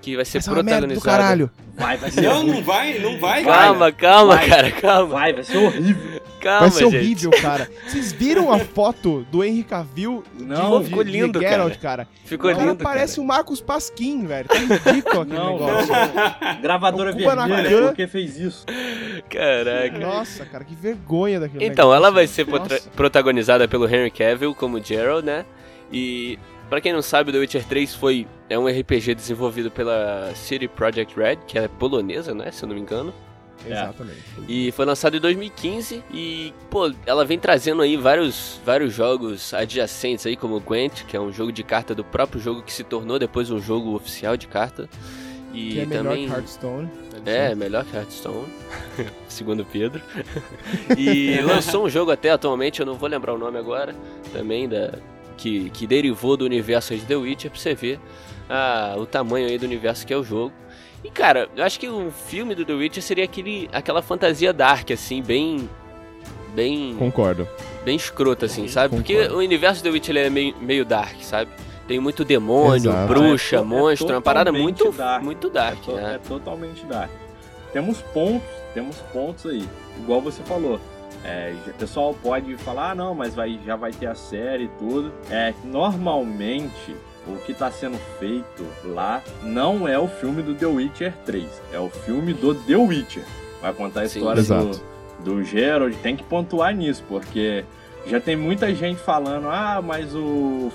que vai ser Essa é uma merda do protagonizada. caralho. Vai, vai ser Não, não vai, não vai, Calma, cara. calma, Vai. cara, calma. Vai, vai ser horrível. Calma, Vai ser gente. horrível, cara. Vocês viram a foto do Henry Cavill Não, de, ficou de lindo, Geralt, cara? Ficou o cara lindo, parece cara. o Marcos Pasquim, velho. Tá ridículo aquele Não, negócio. Gravadora O Cuba na vermelha, cana. por que fez isso? Caraca. Nossa, cara, que vergonha daquele Então, negócio. ela vai ser Nossa. protagonizada pelo Henry Cavill como Geralt, né? E pra quem não sabe, The Witcher 3 foi é um RPG desenvolvido pela City Project Red, que é polonesa, né, se eu não me engano. Exatamente. E foi lançado em 2015 e, pô, ela vem trazendo aí vários, vários jogos adjacentes aí, como o Gwent, que é um jogo de carta do próprio jogo que se tornou depois um jogo oficial de carta. E Que é melhor também que Hearthstone. é, melhor que Hearthstone, segundo Pedro. E lançou um jogo até atualmente, eu não vou lembrar o nome agora, também da que, que derivou do universo de The Witcher pra você ver ah, o tamanho aí do universo que é o jogo. E cara, eu acho que um filme do The Witcher seria aquele, aquela fantasia dark, assim, bem. Bem. Concordo. Bem escrota, assim, sabe? Porque Concordo. o universo do The Witcher ele é meio, meio dark, sabe? Tem muito demônio, Exato. bruxa, É é monstro, uma parada muito dark. muito dark, é, to- né? é totalmente dark. Temos pontos, temos pontos aí. Igual você falou. É, o pessoal pode falar, ah não, mas vai, já vai ter a série e tudo. É, normalmente o que está sendo feito lá não é o filme do The Witcher 3, é o filme do The Witcher. Vai contar a Sim. história do, Exato. do Geralt, tem que pontuar nisso, porque já tem muita gente falando, ah, mas o-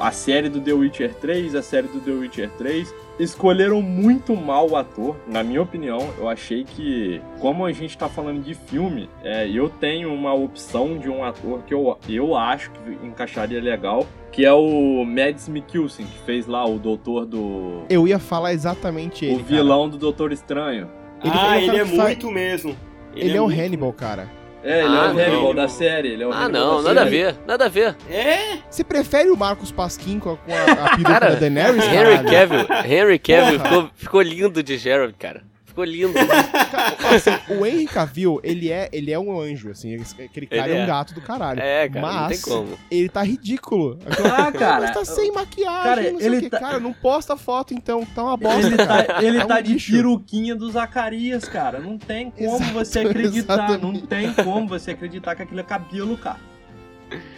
a série do The Witcher 3, a série do The Witcher 3, escolheram muito mal o ator. Na minha opinião, eu achei que, como a gente tá falando de filme, é, eu tenho uma opção de um ator que eu, eu acho que encaixaria legal, que é o Mads Mikkelsen, que fez lá o doutor do... Eu ia falar exatamente ele. o cara. vilão do Doutor Estranho. Ele- ah, ele é ele cara é muito mesmo. Ele, é, o muito- Hannibal, cara. É, ele Ah, é o Hannibal não. da série. Ele é o Ah, Hannibal não, da nada a ver, nada a ver. É, Você prefere o Marcos Pasquim com a, com a, a peruca Cara, da Daenerys, Henry? Cavill, Henry Cavill ficou, ficou lindo de Geralt, cara. Ficou lindo. Assim, o Henry Cavill, ele é, ele é um anjo, assim. Aquele cara Ele é um é. gato do caralho. É, cara, não tem Mas como. ele tá ridículo. Ah, cara. Mas tá sem maquiagem, Cara, não sei ele que. tá- Cara, não posta foto então, tá uma bosta. Ele cara. tá, ele É um tá de peruquinha do Zacarias, cara. Não tem como Exato, você acreditar. Não exatamente. tem como você acreditar que aquilo é cabelo, cara.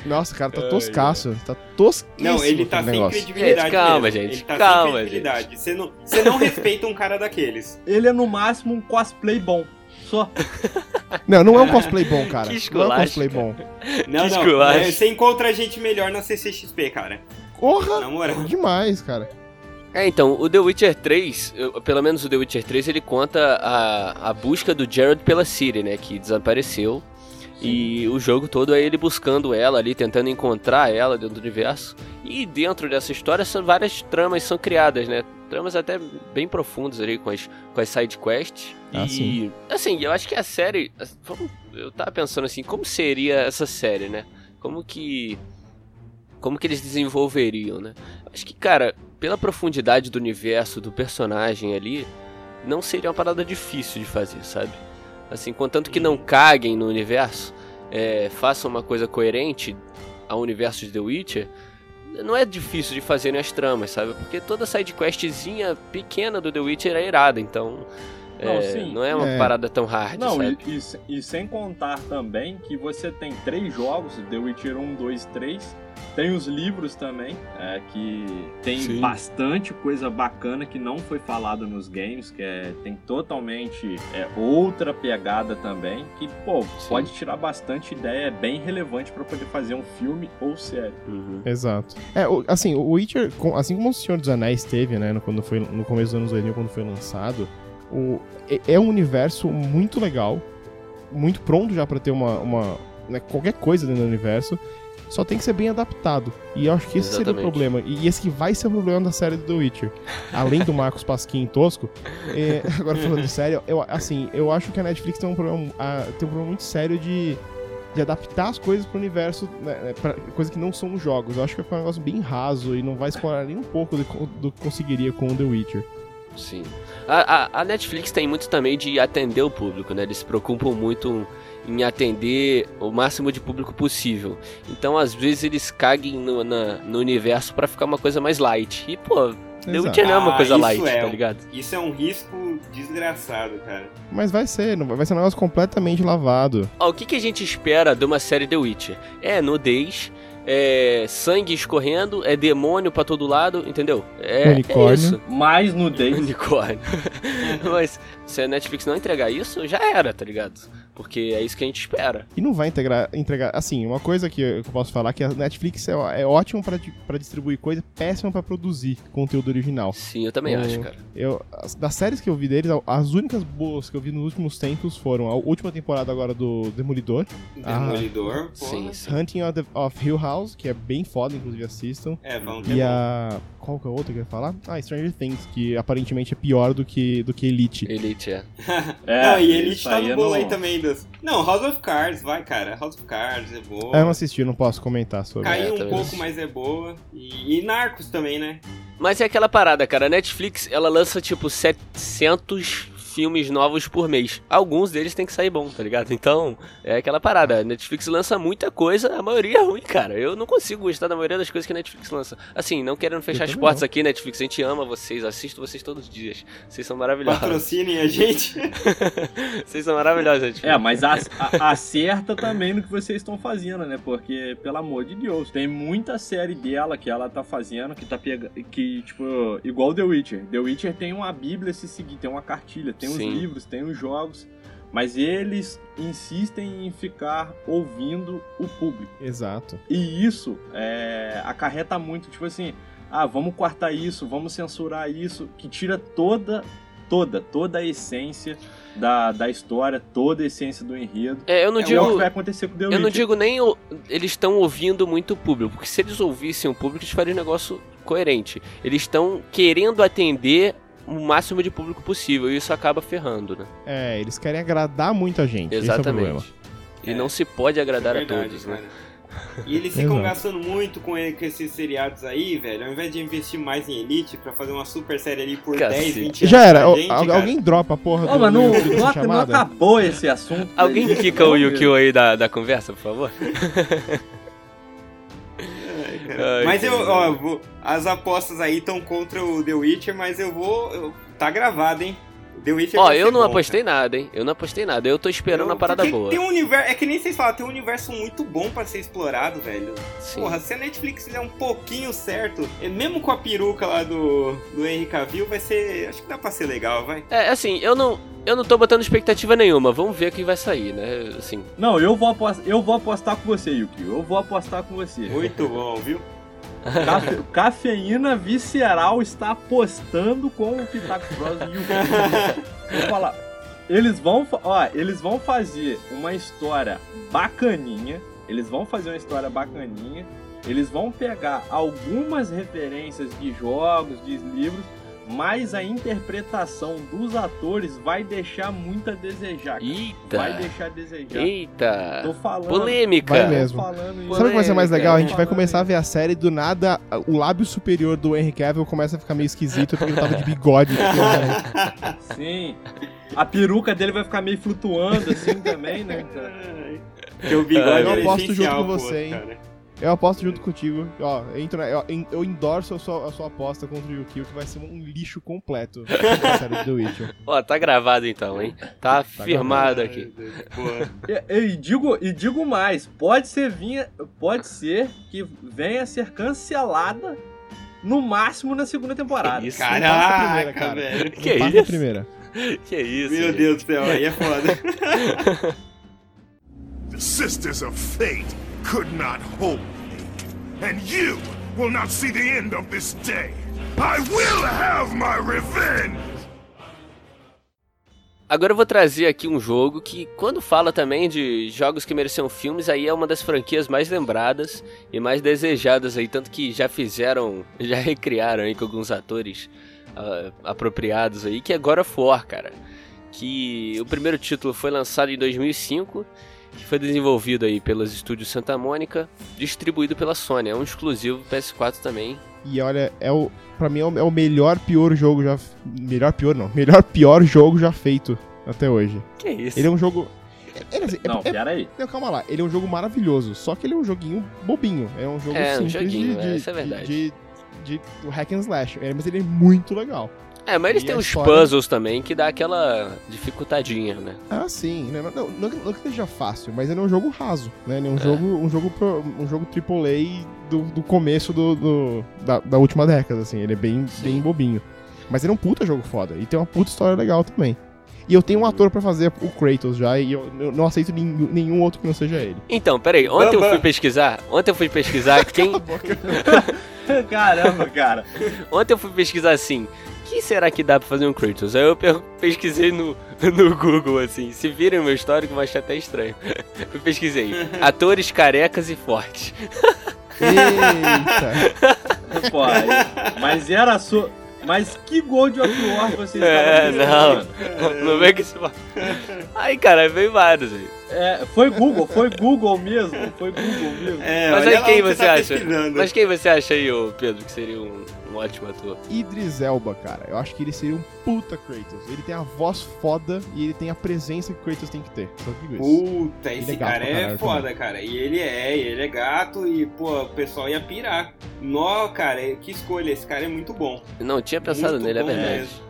Nossa, cara, tá toscaço. Tá tosquíssimo. Não, ele tá sem negócio. credibilidade. Gente, calma, mesmo. gente, Ele tá calma, sem credibilidade. Você não, você não respeita um cara daqueles. Ele é no máximo um cosplay bom. Só. Não, não é um cosplay bom, cara. Que não é um cosplay bom. Não, não. é, Você encontra gente melhor na CCXP, cara. Porra! Na moral. Demais, cara. É, então, o The Witcher 3, eu- pelo menos o The Witcher 3, ele conta a, a busca do Geralt pela Ciri, né, que desapareceu. E o jogo todo é ele buscando ela ali, tentando encontrar ela dentro do universo. E dentro dessa história são várias tramas são criadas, né? Tramas até bem profundas ali com as, com as side quests. Ah, e sim. assim, eu acho que a série. Eu tava pensando assim, como seria essa série, né? Como que. Como que eles desenvolveriam, né? Acho que, cara, pela profundidade do universo, do personagem ali, não seria uma parada difícil de fazer, sabe? Assim, contanto que não caguem no universo, é, façam uma coisa coerente ao universo de The Witcher, não é difícil de fazer as tramas, sabe? Porque toda sidequestzinha pequena do The Witcher é irada, então. Não, é, sim. não é uma É. parada tão hard, Não, sabe? e, e e sem contar também que você tem três jogos, The Witcher 1, 2, 3. Tem os livros também, é, que tem Sim. bastante coisa bacana que não foi falada nos games, que é, tem totalmente é, outra pegada também, que, pô, Sim. pode tirar bastante ideia, é bem relevante pra poder fazer um filme ou série. Uhum. Exato. É, o- assim, o Witcher, assim como o Senhor dos Anéis teve, né, no, quando foi, no começo dos anos 2000, quando foi lançado, o, é, é um universo muito legal, muito pronto já pra ter uma, uma né, qualquer coisa dentro do universo, só tem que ser bem adaptado. E eu acho que esse seria o Exatamente. problema. E esse que vai ser o problema da série do The Witcher. Além do Marcos Pasquim tosco, é, agora falando sério, eu, assim, eu acho que a Netflix tem um problema, ah, tem um problema muito sério de de adaptar as coisas pro universo, né, né, que não são os jogos. Eu acho que foi um negócio bem raso e não vai explorar nem um pouco do, do que conseguiria com o The Witcher. Sim. A, a- a Netflix tem muito também de atender o público, né? Eles se preocupam muito em atender o máximo de público possível. Então, às vezes, eles caguem no, na- no universo pra ficar uma coisa mais light. E, pô, The. Witcher não é uma Ah, coisa isso light, é. tá ligado? Isso é um risco desgraçado, cara. Mas vai ser, não vai vai ser um negócio completamente lavado. Ó, o que, que a gente espera de uma série The Witcher? É nudez, é sangue escorrendo, é demônio pra todo lado, entendeu? É, Unicórnio. é isso. Mais nudez. Unicórnio. Mas se a Netflix não entregar isso, já era, tá ligado? Porque é isso que a gente espera. E não vai integrar, entregar. Assim, uma coisa que eu que eu posso falar é que a Netflix é, é di- pra distribuir coisa, péssima pra produzir conteúdo original. Sim, eu também acho, cara. Eu, as- das séries que eu vi deles, as únicas boas que eu vi nos últimos tempos foram a última temporada agora do Demolidor, Ah. Demolidor, porra. Sim, sim. Hunting of, the- of Hill House, que é bem foda, inclusive assistam. É, vamos ter E a. Qual que é outra que eu ia falar? Ah, Stranger Things, que aparentemente é pior do que, do que Elite. Elite, é. É, não, e isso tá aí no é bolo aí também dos. Não, House of Cards, vai, cara. House of Cards é boa. Ah, eu não assisti, não posso comentar sobre. Caiu É, um pouco, mas é boa. E, e Narcos também, né? Mas é aquela parada, cara. A Netflix, ela lança tipo 700 filmes novos por mês. Alguns deles tem que sair bom, tá ligado? Então, é aquela parada. A Netflix lança muita coisa, a maioria é ruim, cara. Eu não consigo gostar da maioria das coisas que a Netflix lança. Assim, não querendo fechar as portas não. aqui, Netflix, a gente ama vocês, assisto vocês todos os dias. Vocês são maravilhosos. Patrocinem a gente. vocês são maravilhosos, Netflix. É, mas a- a- acerta também no que vocês estão fazendo, né? Porque, pelo amor de Deus, tem muita série dela que ela tá fazendo que tá pegando. Que, tipo, igual The Witcher. The Witcher tem uma bíblia a se seguir, tem uma cartilha, tem os Sim. livros, tem os jogos. Mas eles insistem em ficar ouvindo o público. Exato. E isso é, acarreta muito, tipo assim, ah, vamos cortar isso, vamos censurar isso, que tira toda, toda, toda a essência da, da história, toda a essência do enredo. É, eu não é digo. o que vai acontecer com The Eu não digo nem o- eles estão ouvindo muito o público, porque se eles ouvissem o público, eles fariam um negócio coerente. Eles estão querendo atender o máximo de público possível, e isso acaba ferrando, né? É, eles querem agradar muita gente. Esse é o problema. Exatamente. E É. não se pode agradar a Verdade, todos, né? cara. E eles ficam gastando muito com, com esses seriados aí, velho. Ao invés de investir mais em Elite pra fazer uma super série ali por Cacete. 10, 20 anos. Já era. gente, al- cara. alguém dropa a porra Ô, do mas não, não, não acabou esse assunto. Alguém quica o. Yukio aí da, da conversa, por favor? Ai, Mas eu, ó, vou- as apostas aí estão contra o The Witcher, mas eu vou. eu- tá gravado, hein? The Witcher Ó, eu não bom, apostei nada, hein? Eu não apostei nada. Eu tô cara. esperando Eu- a parada boa. Tem um universo, é que nem vocês falam, tem um universo muito bom pra ser explorado, velho. Sim. Porra, se a Netflix fizer um pouquinho certo, mesmo com a peruca lá do, do Henry Cavill, vai ser. Acho que dá pra ser legal, vai. É, assim, eu não, eu não tô botando expectativa nenhuma. Vamos ver o que vai sair, né? Assim, Não, eu vou, apostar, eu vou apostar com você, Yukio. Eu vou apostar com você. Muito bom, viu? Cafe- cafeína Visceral está apostando com o Pitaco Bros e. Vou falar. Eles vão, ó, eles vão fazer uma história bacaninha. Eles vão fazer uma história bacaninha. Eles vão pegar algumas referências de jogos, de livros, mas a interpretação dos atores vai deixar muito a desejar. cara. eita. Vai deixar a desejar. Tô Eita. falando. Polêmica. Vai tô mesmo. falando isso. Sabe o que vai ser mais legal? A gente vai Polêmica. começar a ver a série e do nada o lábio superior do Henry Cavill começa a ficar meio esquisito porque ele tava de bigode. Sim. A peruca dele vai ficar meio flutuando assim também, né? cara? Porque o bigode Eu é aposto junto com pô, você, hein? cara. Eu aposto junto contigo. Ó, eu, entro na- eu, eu endorso a sua, a sua aposta contra o Yukio, que vai ser um lixo completo a série do Witcher. Ó, tá gravado então, hein? Tá firmado aqui. E, e digo, e digo mais, pode ser, vinha, pode ser que venha a ser cancelada no máximo na segunda temporada. Que isso? passa a primeira, Caraca, cara. velho. Que passa isso? a primeira. Que isso? Meu gente? Deus do céu, aí é foda. The Sisters of Fate could not hold me. And you will not see the end of this day. I will have my revenge! Agora eu vou trazer aqui um jogo que, quando fala também de jogos que mereciam filmes, aí é uma das franquias mais lembradas e mais desejadas aí, tanto que já fizeram, já recriaram aí com alguns atores ah, apropriados aí, que é God of War, cara. Que o primeiro título foi lançado em 2005, que foi desenvolvido aí pelos estúdios Santa Mônica, distribuído pela Sony, é um exclusivo PS4 também. E olha, é o, pra mim é o, é o melhor pior jogo já. Melhor pior não. Melhor pior jogo já feito até hoje. Que isso? Ele é um jogo. Ele, assim, é- Não, é- peraí. Não, calma lá. Ele é um jogo maravilhoso, só que ele é um joguinho bobinho. É um jogo É, um simples joguinho, de, é, de, isso é verdade. de, de, de hack and slash. É, mas ele é muito legal. É, mas eles E têm a uns história- puzzles também que dá aquela dificultadinha, né? Ah, sim. Não, não, não, não que seja fácil, mas ele é um jogo raso, né? Ele é um É. jogo, um jogo, pro- um jogo AAA do, do começo do, do- da, da última década, assim. Ele é bem, Sim. bem bobinho. Mas ele é um puta jogo foda. E tem uma puta história legal também. E eu tenho um ator pra fazer o Kratos já, e eu, eu não aceito nenhum, nenhum outro que não seja ele. Então, peraí, ontem eu Bambam. fui pesquisar, ontem eu fui pesquisar quem, Caramba, cara. ontem eu fui pesquisar assim, quem será que dá pra fazer um Kratos? Aí eu pe- pesquisei no, no Google, assim, se virem meu histórico, vai achar até estranho. Eu pesquisei, atores carecas e fortes. Eita! Pô, aí- mas era a sua. Mas que gol de of War você É, estava não, pensando? não vem que isso... Aí, cara, veio vários aí. É, foi Google, foi Google mesmo. Foi Google mesmo. É, Mas aí quem que você tá acha? Mas quem você acha aí, ô Pedro, que seria um, um ótimo ator? Idris Elba, cara. Eu acho que ele seria um puta Kratos. Ele tem a voz foda e ele tem a presença que o Kratos tem que ter. Só digo isso. Puta, esse Ele é cara é foda, cara. E ele é, ele é gato e, pô, o pessoal ia pirar. Nó, cara, que escolha. Esse cara é muito bom. Não tinha pensado Muito nele, é verdade. mesmo.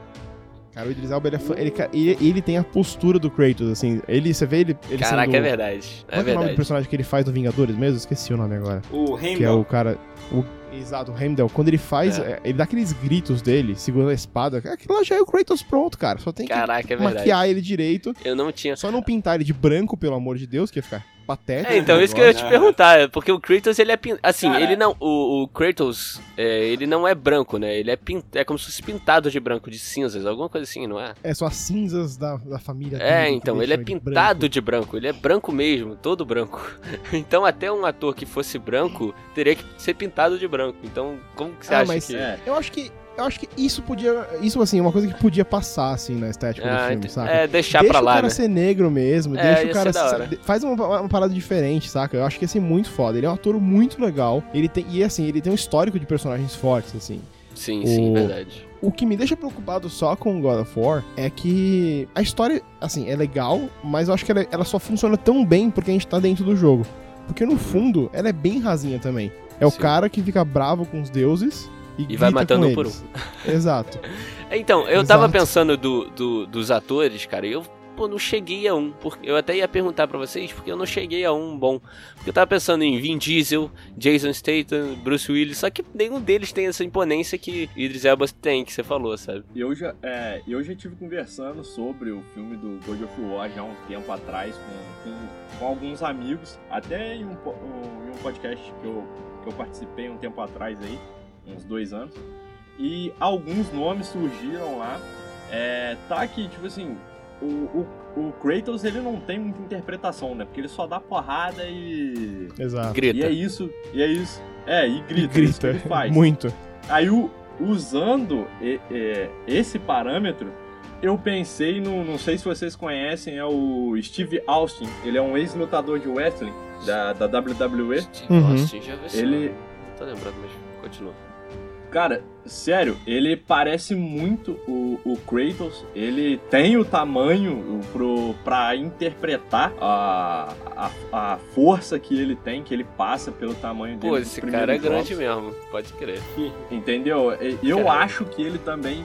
Cara, o Idris Elba, ele, é fã- ele, ele, ele tem a postura do Kratos, assim. Ele, você vê ele, ele Caraca, sendo... é verdade. Qual É é, o nome do verdade. personagem que ele faz no Vingadores mesmo? Esqueci o nome agora. O Que é Heimdall. o cara... O, exato, o Heimdall. Quando ele faz... É. é, Ele dá aqueles gritos dele, segurando a espada. Aquilo lá já é o Kratos pronto, cara. Só tem que Caraca, é verdade. maquiar ele direito. Eu não tinha Só não pintar ele de branco, pelo amor de Deus, que ia ficar patético. É, então, isso que eu ia te perguntar, é porque o Kratos, ele é pin... assim, Cara. ele não, o, o Kratos, é, ele não é branco, né, ele é, pin... é como se fosse pintado de branco, de cinzas, alguma coisa assim, não é? É, são as cinzas da, da família É, então, ele é pintado de branco, ele é branco mesmo, todo branco. Então, até um ator que fosse branco, teria que ser pintado de branco, então, como que você Ah, acha mas- que... É. Eu acho que eu acho que isso podia. Isso, assim, é uma coisa que podia passar, assim, na estética Ah, do filme, saca? é, deixar deixa pra o lá, cara né? ser negro mesmo, É, deixa o cara. ser. Faz uma, uma parada diferente, saca? Eu acho que ia ser muito foda. Ele é um ator muito legal. Ele tem, e assim, ele tem um histórico de personagens fortes, assim. Sim, O- sim, verdade. O que me deixa preocupado só com God of War é que a história, assim, é legal, mas eu acho que ela, ela só funciona tão bem porque a gente tá dentro do jogo. Porque no fundo, ela é bem rasinha também. É o Sim. cara que fica bravo com os deuses e, E vai matando um por eles. Exato. Então, eu tava Exato. pensando do, do- dos atores, cara, e eu pô, não cheguei a um. Porque eu até ia perguntar pra vocês, porque eu não cheguei a um bom. Porque eu tava pensando em Vin Diesel, Jason Statham, Bruce Willis, só que nenhum deles tem essa imponência que Idris Elba tem, que você falou, sabe? Eu já, é, eu já tive conversando sobre o filme do God of War já há um tempo atrás com, com, com alguns amigos, até em um, um- em um podcast que eu, que eu participei um tempo atrás aí, uns dois anos, e alguns nomes surgiram lá. É, tá que, tipo assim, o, o, o Kratos ele não tem muita interpretação, né? Porque ele só dá porrada e. Exato. Grita. E é isso, e é isso. É, e E grita, é que grita. ele faz. Muito. Aí, o- usando e- e- esse parâmetro, eu pensei no. Não sei se vocês conhecem, é o Steve Austin. Ele é um ex-lutador de wrestling da, da WWE. Steve Uhum. Austin, já vi Ele. Não tô lembrando, mas continua. Cara, sério, ele parece muito o, o Kratos. Ele tem o tamanho pro, pra interpretar a, a, a força que ele tem, que ele passa pelo tamanho dele. Pô, esse cara é grande jogos. mesmo, pode crer. Entendeu? Eu Caramba. acho que ele também.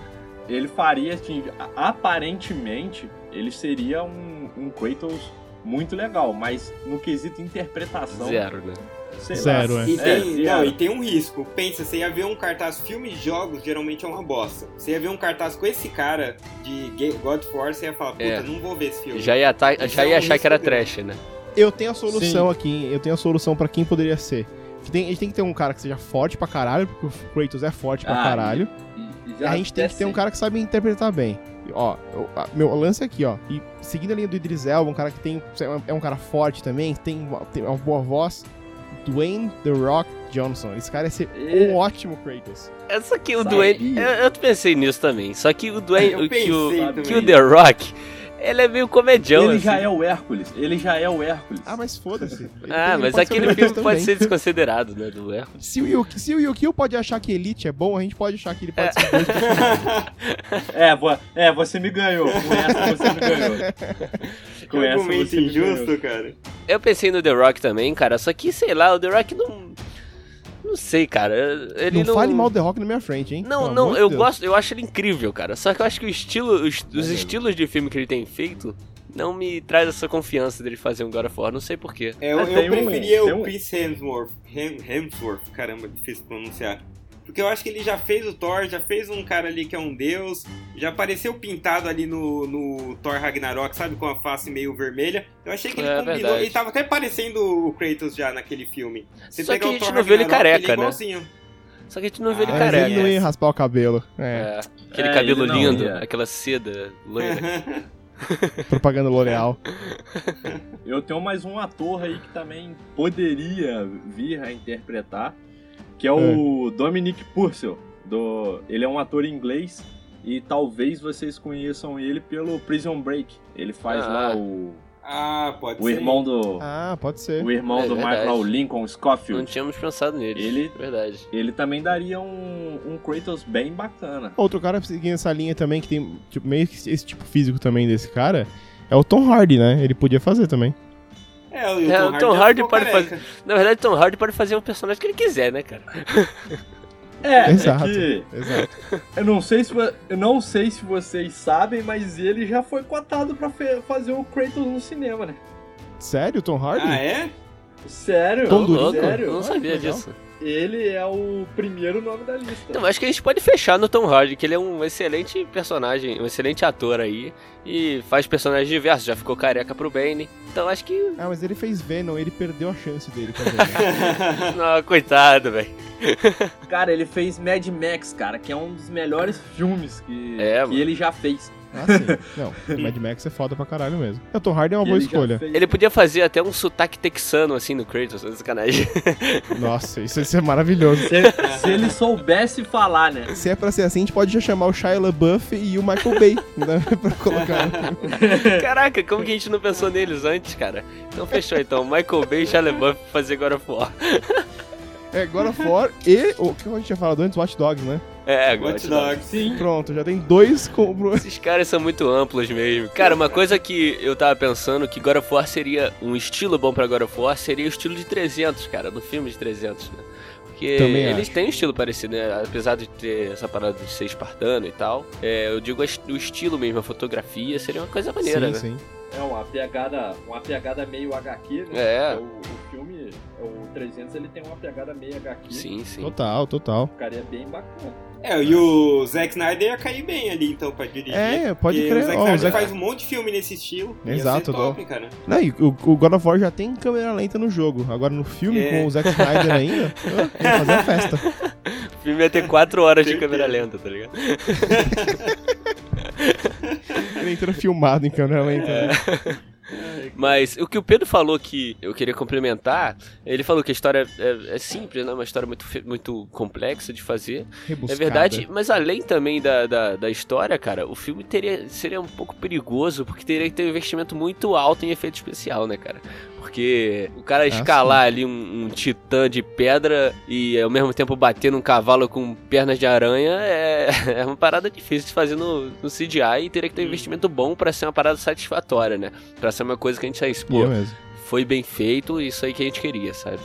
Ele faria assim. Aparentemente, ele seria um, um Kratos muito legal, mas no quesito interpretação. Zero, né? Sei Zero, lá. é. E tem, zero. não, e tem um risco. Pensa, você ia ver um cartaz filme e jogos, geralmente é uma bosta. Você ia ver um cartaz com esse cara de God of War, você ia falar, puta, É. não vou ver esse filme. Já ia, tá- já é ia um achar que era trash, né? Eu tenho a solução aqui, eu tenho a solução pra quem poderia ser. Que tem- a gente tem que ter um cara que seja forte pra caralho, porque o Kratos é forte pra Ah, caralho. E- e E a gente tem que ter um cara que sabe interpretar bem. Ó, eu- a- meu lance é aqui, ó. E seguindo a linha do Idris Elba, um cara que tem é um cara forte também, tem tem uma boa voz. Dwayne The Rock Johnson. Esse cara ia ser E- um ótimo Kratos. É só que o. Dwayne. Eu, eu pensei nisso também. Só que o Dwayne. Eu o- que, o, que o. The Rock. Ele é meio comedião. Ele assim. já é o Hércules. Ele já é o Hércules. Ah, mas foda-se. Ah, mas ser aquele filme pode também. ser desconsiderado, né? Do erro. Se o, Yuki, se o Yukio pode achar que Elite é bom, a gente pode achar que ele pode ser dois personagens. É, vo- é, você me ganhou. Com essa você me ganhou. Que Com essa argumento você me injusto, ganhou. cara. Eu pensei no The Rock também, cara. Só que, sei lá, o The Rock não. Não sei, cara. Ele não, não. fale mal do The Rock na minha frente, hein? Não, Pelo não, eu Deus. gosto, eu acho ele incrível, cara. Só que eu acho que o estilo, os, os É. estilos de filme que ele tem feito não me traz essa confiança dele fazer um God of War. Não sei porquê. É, eu, Ah, eu um- preferia tem o um- Chris Hemsworth. Hem- Hemsworth, caramba, difícil pronunciar. Porque eu acho que ele já fez o Thor, já fez um cara ali que é um deus, já apareceu pintado ali no, no Thor Ragnarok, sabe, com a face meio vermelha. Eu achei que ele É, combinou, verdade. ele tava até parecendo o Kratos já naquele filme. Você Só que a o gente Thor não vê ele careca, ele é né? Só que a gente não vê ele Ah, careca. ele não ia raspar o cabelo. É. É, aquele É, cabelo ele não lindo, ia. aquela seda loira. Propaganda L'Oreal. Eu tenho mais um ator aí que também poderia vir a interpretar, que é o Dominic Purcell. Do... Ele é um ator inglês e talvez vocês conheçam ele pelo Prison Break. Ele faz Ah. lá o, ah, pode o ser. irmão do Ah, pode ser. o irmão É do verdade. Michael Lincoln não Scofield. tínhamos pensado nele. Ele- Verdade. Ele também daria um, um Kratos bem bacana. Outro cara seguindo essa linha também, que tem tipo, meio que esse tipo físico também desse cara, é o Tom Hardy, né? Ele podia fazer também. É, o, É, o Tom Hardy ficou pode careca. Na verdade, Tom Hardy pode fazer o personagem que ele quiser, né, cara? É, Exato. é que Exato. eu não sei se eu não sei se vocês sabem, mas ele já foi cotado pra fe- fazer o Kratos no cinema, né? Sério, Tom Hardy? Ah, é? Sério? Tom louco, Sério? não Olha sabia que legal. Ele é o primeiro nome da lista. Então, acho que a gente pode fechar no Tom Hardy, que ele é um excelente personagem, um excelente ator aí. E faz personagens diversos, já ficou careca pro Bane. Então acho que. Ah, mas ele fez Venom, ele perdeu a chance dele também. né? Não, coitado, velho. Cara, ele fez Mad Max, cara, que é um dos melhores filmes que, É, que ele já fez. Ah, sim. Não, Mad Max é foda pra caralho mesmo. O Tom Hardy é uma boa Ele escolha. fez- Ele podia fazer até um sotaque texano, assim, no Kratos, né? sacanagem. Nossa, isso, isso é maravilhoso. Se, se ele soubesse falar, né? Se é pra ser assim, a gente pode já chamar o Shia LaBeouf e o Michael Bay, né? pra colocar. Caraca, como que a gente não pensou neles antes, cara? Então fechou, então. Michael Bay e Shia LaBeouf pra fazer God of War. É, God of War e o que a gente tinha falado antes, Watch Dogs, né? É. Watch Dogs. Sim. Pronto, já tem dois com... Esses caras são muito amplos mesmo. Cara, uma coisa que eu tava pensando que God of War seria um estilo bom pra God of War seria o estilo de 300, cara, do filme de 300, né? Porque Também eles acho. têm um estilo parecido, né? Apesar de ter essa parada de ser espartano e tal. É, eu digo o estilo mesmo, a fotografia seria uma coisa maneira, sim, né? sim. É uma pegada, uma pegada meio HQ, né? É. O, o o 300, ele tem uma pegada meio HQ. Sim, sim. Total, total. Ficaria bem bacana. É, e o Zack Snyder ia cair bem ali, então, pra dirigir. É, pode Porque crer. O Zack Ó, o Snyder Zack- faz um monte de filme nesse estilo. Ia Exato, ser top, cara. Não, e o, o God of War já tem câmera lenta no jogo. Agora no filme, É. com o Zack Snyder ainda, ia fazer uma festa. O filme ia ter 4 horas de câmera lenta, tá ligado? Ele entrando filmado em câmera lenta. É. Mas o que o Pedro falou que eu queria complementar, ele falou que a história é, é simples, né? Uma história muito, muito complexa de fazer. Rebuscada. É verdade, mas além também da, da, da história, cara, o filme teria, seria um pouco perigoso, porque teria que ter um investimento muito alto em efeito especial, né, cara? Porque o cara escalar ali um, um titã de pedra e ao mesmo tempo bater num cavalo com pernas de aranha é, é uma parada difícil de fazer no, no CGI e teria que ter um investimento bom pra ser uma parada satisfatória, né? Pra ser uma coisa que a gente Ia mesmo. foi bem feito, isso aí que a gente queria, sabe?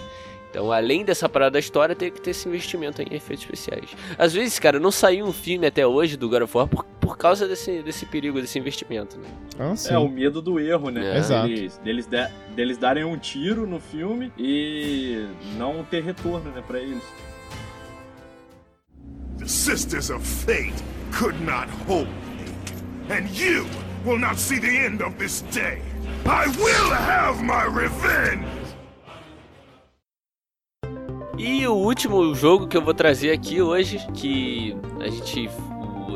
Então, além dessa parada da história, tem que ter esse investimento em efeitos especiais. Às vezes, cara, não saiu um filme até hoje do God of War por, por causa desse, desse perigo, desse investimento, né? Ah, sim. É o medo do erro, né? É. Exato. Deles, deles, da- deles darem um tiro no filme e não ter retorno, né, pra eles. The Sisters of Fate could not hold me. And you will not see the end of this day. I will have my revenge! E o último jogo que eu vou trazer aqui hoje, que a gente.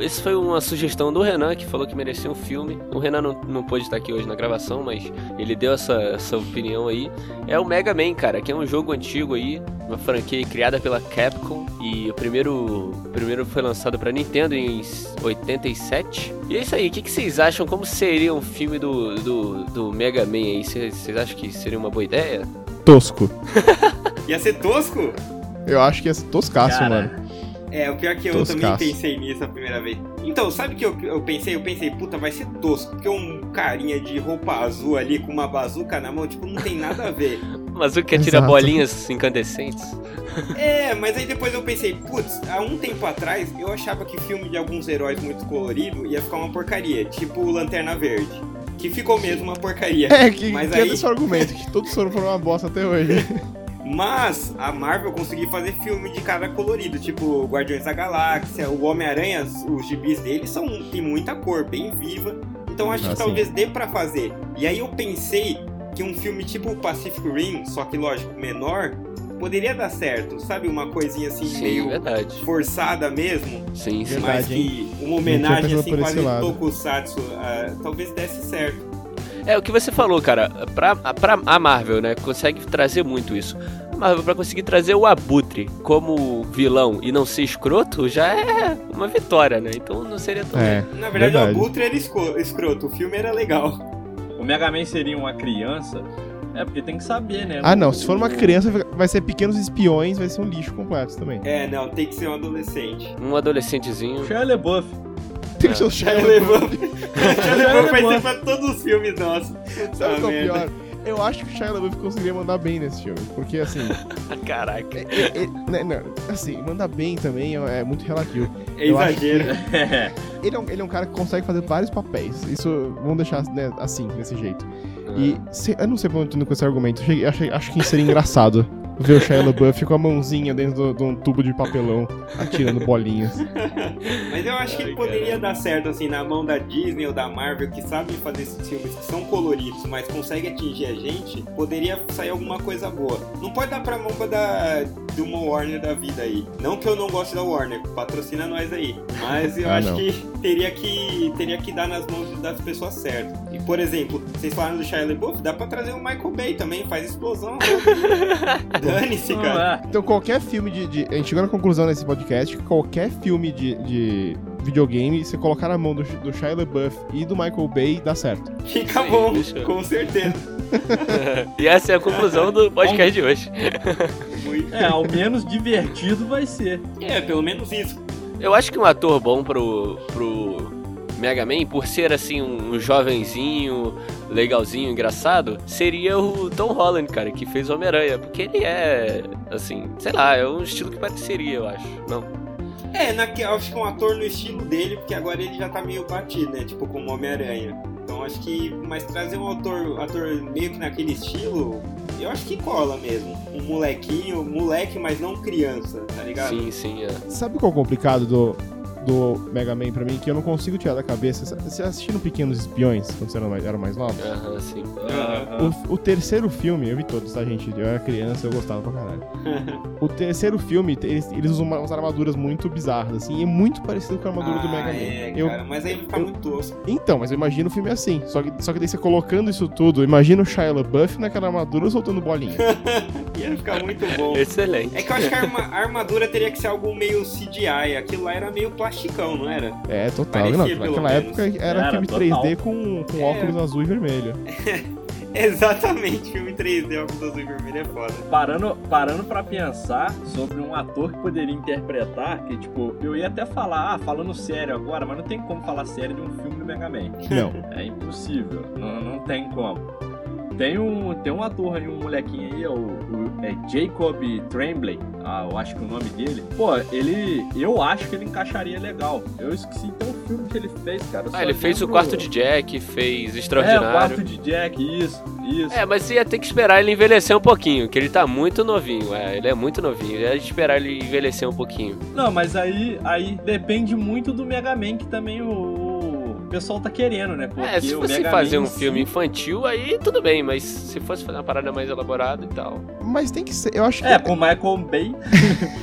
Esse foi uma sugestão do Renan, que falou que merecia um filme. O Renan não, não pôde estar aqui hoje na gravação, mas ele deu essa, essa opinião aí. É o Mega Man, cara, que é um jogo antigo aí, uma franquia criada pela Capcom. E o primeiro, o primeiro foi lançado pra Nintendo em 87. E é isso aí, o que, que vocês acham? Como seria um filme do, do, do Mega Man aí? Vocês acham que seria uma boa ideia? Tosco. Ia ser tosco? Eu acho que ia ser toscaço, Cara, mano. É, o pior é que eu Toscaço. também pensei nisso a primeira vez. Então, sabe o que eu, eu pensei? Eu pensei, puta, vai ser tosco, porque um carinha de roupa azul ali com uma bazuca na mão, tipo, não tem nada a ver. Mas o que tira Exato. bolinhas incandescentes? É, mas aí depois eu pensei, putz, há um tempo atrás eu achava que filme de alguns heróis muito colorido ia ficar uma porcaria, tipo Lanterna Verde. Que ficou mesmo uma porcaria. É, que, mas que é aí, desse argumento, que todos foram uma bosta até hoje. Mas a Marvel conseguiu fazer filme de cara colorido, tipo Guardiões da Galáxia, o Homem-Aranha, os gibis dele são tem muita cor, bem viva. Então acho Ah, que sim. talvez dê pra fazer. E aí eu pensei que um filme tipo Pacific Rim, só que lógico, menor, poderia dar certo, sabe? Uma coisinha assim Sim, meio verdade. forçada mesmo, Sim, sim. mas Verdade, que uma homenagem assim quase tokusatsu, ah, talvez desse certo. É o que você falou, cara. Pra, pra a Marvel, né? Consegue trazer muito isso. A Marvel, pra conseguir trazer o Abutre como vilão e não ser escroto, já é uma vitória, né? Então não seria tão. É. Na verdade, Verdade. o Abutre era escroto, o filme era legal. O Mega Man seria uma criança? É, porque tem que saber, né? Ah, não. Se for uma criança, vai ser pequenos espiões, vai ser um lixo completo também. É, não, tem que ser um adolescente. Um adolescentezinho. Shia LaBeouf. Tem que ser o Shia Shia LaBeouf. LaBeouf. Shia LaBeouf vai ser pra todos os filmes nossos. Sabe o que é o merda. pior? Eu acho que o Shia LaBeouf conseguiria mandar bem nesse filme. Porque, assim, Caraca. é- é- né, não, assim, mandar bem também é, é muito relativo. É Eu exagero. É. Ele é, um, ele é um cara que consegue fazer vários papéis. Isso, vamos deixar né, assim, desse jeito. E se- eu não sei pra onde eu tô indo com esse argumento. Cheguei- achei- acho que seria engraçado ver o Shia LaBeouf com a mãozinha dentro de um tubo de papelão, atirando bolinhas. Mas eu acho que poderia dar certo, assim, na mão da Disney ou da Marvel, que sabem fazer esses filmes que são coloridos, mas conseguem atingir a gente, poderia sair alguma coisa boa. Não pode dar pra mão da de uma Warner da vida aí. Não que eu não goste da Warner, patrocina nós aí. Mas eu Ah, acho não. que teria que teria que dar nas mãos das pessoas certas. E por exemplo, vocês falaram do Shia LaBeouf, dá pra trazer o Michael Bay também, faz explosão. Dane-se, Não, cara. Então qualquer filme de, de- A gente chegou na conclusão nesse podcast que qualquer filme de, de videogame, você colocar na mão do, do Shia LaBeouf e do Michael Bay, dá certo. Fica Sim, bom, com certeza. e essa é a conclusão do podcast de hoje. Muito. É, ao menos divertido vai ser. É, pelo menos isso. Eu acho que um ator bom pro, pro Mega Man, por ser assim um, jovenzinho, legalzinho, engraçado, seria o Tom Holland, cara, que fez Homem-Aranha. Porque ele é, assim, sei lá, é um estilo que pareceria, eu acho. Não. É, naque, acho que um ator no estilo dele, porque agora ele já tá meio batido, né? Tipo, como Homem-Aranha. Então acho que. Mas trazer um ator, ator meio que naquele estilo, eu acho que cola mesmo. Um molequinho, moleque, mas não criança, tá ligado? Sim, sim, é. Sabe qual é o complicado do, do Mega Man pra mim? Que eu não consigo tirar da cabeça. Você assistindo Pequenos Espiões, quando você era mais, era mais novo? Aham, sim. Aham. O, o terceiro filme, eu vi todos, tá, gente? Eu era criança, eu gostava pra caralho. O terceiro filme, eles, eles usam umas armaduras muito bizarras, assim, e é muito parecido com a armadura do Ah, Mega Man. É, Eu- cara, mas aí vai ficar eu- muito tosco. Então, mas eu imagino o filme assim. Só que, só que daí você colocando isso tudo, imagina o Shia LaBeouf naquela armadura soltando bolinha. Ia ficar muito bom. Excelente. É que eu acho que a, arma- a armadura teria que ser algo meio CGI. Aquilo lá era meio plasticão, não era? É, total. Parecia, Não, naquela menos. época era, Era, filme total. 3D com, com É. óculos azul e vermelho. Exatamente, filme 3D, óculos azul e vermelho é foda. Parando, parando pra pensar sobre um ator que poderia interpretar, que tipo, eu ia até falar, ah, falando sério agora, mas não tem como falar sério de um filme do Mega Man. Não. É impossível, não, não tem como. Tem um, tem um ator aí, um molequinho aí, o, o- é Jacob Tremblay, ah, eu acho que o nome dele. Pô, ele, eu acho que ele encaixaria legal. Eu esqueci então o filme que ele fez, cara. Ah, ele fez o quarto de Jack, fez É, o Extraordinário. quarto de Jack, isso, isso. É, mas você ia ter que esperar ele envelhecer um pouquinho, que ele tá muito novinho, é, ele é muito novinho, ia esperar ele envelhecer um pouquinho. Não, mas aí, aí depende muito do Mega Man que também o pessoal tá querendo, né? Porque é, se fosse Mega fazer Man um filme infantil, aí tudo bem, mas se fosse fazer uma parada mais elaborada e tal. Mas tem que ser. Eu acho que. É, com Michael Bay.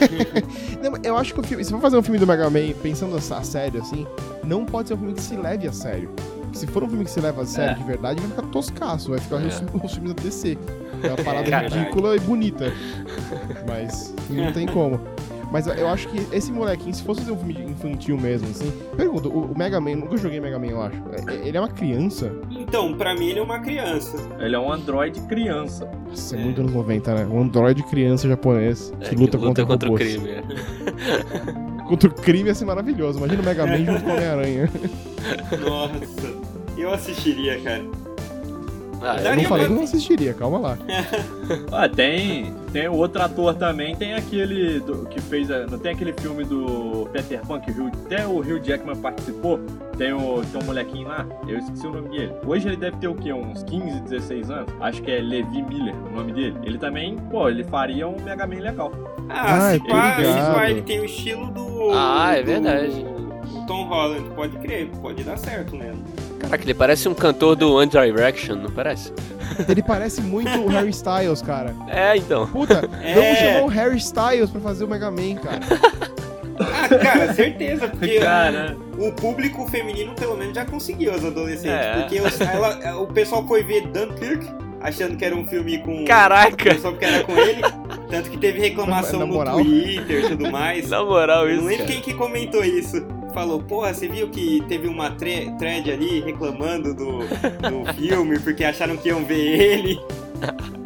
Não, eu acho que o filme. Se for fazer um filme do Mega Man pensando a a sério, assim, não pode ser um filme que se leve a sério. Se for um filme que se leva a sério É. de verdade, vai ficar toscaço, vai ficar É. os, os filmes da DC. É uma parada ridícula e bonita. Mas não tem como. Mas eu acho que esse molequinho, se fosse fazer um filme infantil mesmo, assim. Pergunta, o, Mega Man, nunca joguei Mega Man, eu acho. É- Ele é uma criança? Então, pra mim ele é uma criança. Ele é um androide criança. Nossa, é muito anos 90, né? Um androide criança japonês É, que luta, contra, contra o robôs. crime. é. Contra o crime ia ser maravilhoso. Imagina o Mega Man junto com o Homem-Aranha. Nossa, eu assistiria, cara. Ah, Eu não falei pra- que não assistiria, calma lá. Ah, tem, tem o outro ator também, tem aquele do- que fez, a- não tem aquele filme do Peter Pan que o até o Hugh Jackman participou, tem o, tem um molequinho lá, eu esqueci o nome dele. Hoje ele deve ter o quê, uns 15, 16 anos? Acho que é Levi Miller o nome dele. Ele também, pô, ele faria um Mega Man legal. Ah, Ah, se pá, se ligado. pá, ele tem o estilo do. Ah, é do- verdade. do Tom Holland, pode crer, pode dar certo mesmo. Caraca, ele parece um cantor do One Direction, não parece? Ele parece muito o Harry Styles, cara. É, então. Puta, É. vamos chamar o Harry Styles pra fazer o Mega Man, cara. Ah, cara, certeza, porque Cara, o público feminino pelo menos já conseguiu os adolescentes. É. Porque os- ela- o pessoal foi ver Dunkirk achando que era um filme com. Caraca! Só porque era com ele. Tanto que teve reclamação Na no moral. Twitter e tudo mais. Na moral, isso. não lembro cara. quem que comentou isso. Falou, porra, você viu que teve uma tre- thread ali reclamando do, do filme porque acharam que iam ver ele.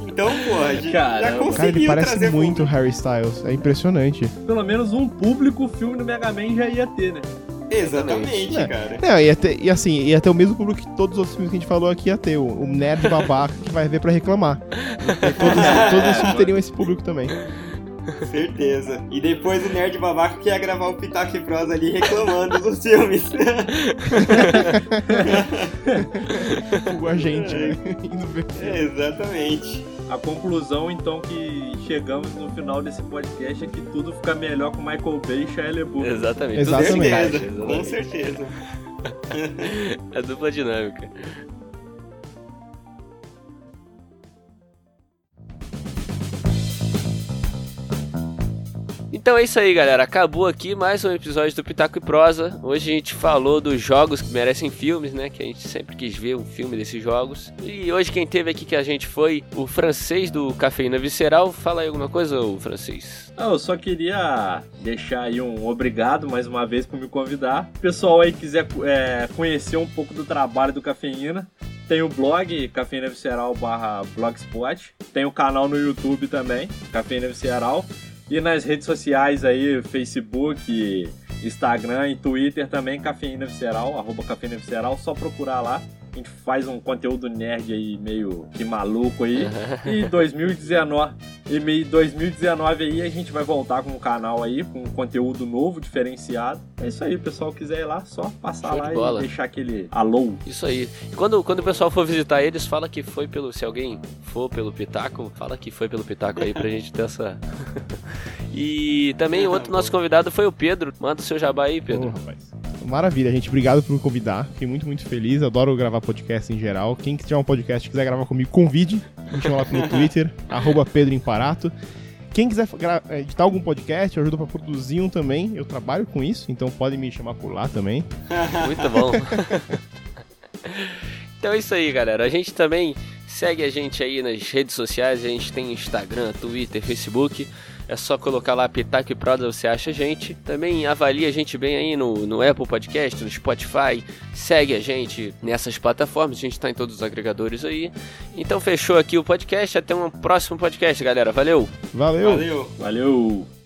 Então, porra, já, conseguiu Cara, ele parece trazer muito público. Harry Styles. É impressionante. pelo menos um público o filme do Mega Man já ia ter, né? Exatamente, É. cara. Não, ia ter, e assim, ia ter o mesmo público que todos os outros filmes que a gente falou aqui ia ter. O, o nerd babaca que vai ver pra reclamar. E todos, todos os filmes teriam esse público também. Certeza. E depois o nerd babaca que ia gravar o Pitaco Prosa ali reclamando dos filmes. a gente, né? Indo ver. Exatamente. A conclusão, então, que chegamos no final desse podcast é que tudo fica melhor com Michael Bay e Shia LaBeouf. Exatamente. Exatamente. Encaixa, Certeza, com certeza. É dupla dinâmica. Então é isso aí, galera. Acabou aqui mais um episódio do Pitaco e Prosa. Hoje a gente falou dos jogos que merecem filmes, né? Que a gente sempre quis ver um filme desses jogos. E hoje quem teve aqui que a gente foi o francês do Cafeína Visceral. Fala aí alguma coisa, o francês. Eu só queria deixar aí um obrigado mais uma vez por me convidar. pessoal aí quiser é, conhecer um pouco do trabalho do Cafeína, tem o blog Cafeína Visceral barra blogspot. Tem o canal no YouTube também, Cafeína Visceral. E nas redes sociais aí, Facebook, Instagram e Twitter também, Cafeína Visceral, arroba Cafeína Visceral, só procurar lá. A gente faz um conteúdo nerd aí, meio que maluco aí. E 2019, e meio 2019 aí a gente vai voltar com o canal aí, com um conteúdo novo, diferenciado. É isso aí, pessoal quiser ir lá, só passar Show lá de bola. e deixar aquele alô. Isso aí. E quando, quando o pessoal for visitar eles, fala que foi pelo. Se alguém for pelo Pitaco, fala que foi pelo Pitaco aí pra gente ter essa. e também o outro nosso convidado foi o Pedro. Manda o seu jabá aí, Pedro. rapaz. Maravilha, gente. Obrigado por convidar. Fiquei muito, muito feliz. Adoro gravar podcast em geral. Quem tiver um podcast quiser gravar comigo, convide. Me chama lá no Twitter, arroba Pedro Imparato. Quem quiser editar algum podcast, eu ajudo pra produzir um também. Eu trabalho com isso, então podem me chamar por lá também. Muito bom. então é isso aí, galera. A gente também segue a gente aí nas redes sociais. A gente tem Instagram, Twitter, Facebook. É só colocar lá Pitaco e Prosa, você acha a gente. Também avalia a gente bem aí no, no Apple Podcast, no Spotify. Segue a gente nessas plataformas. A gente tá em todos os agregadores aí. Então fechou aqui o podcast. Até um próximo podcast, galera. Valeu! Valeu! Valeu. Valeu!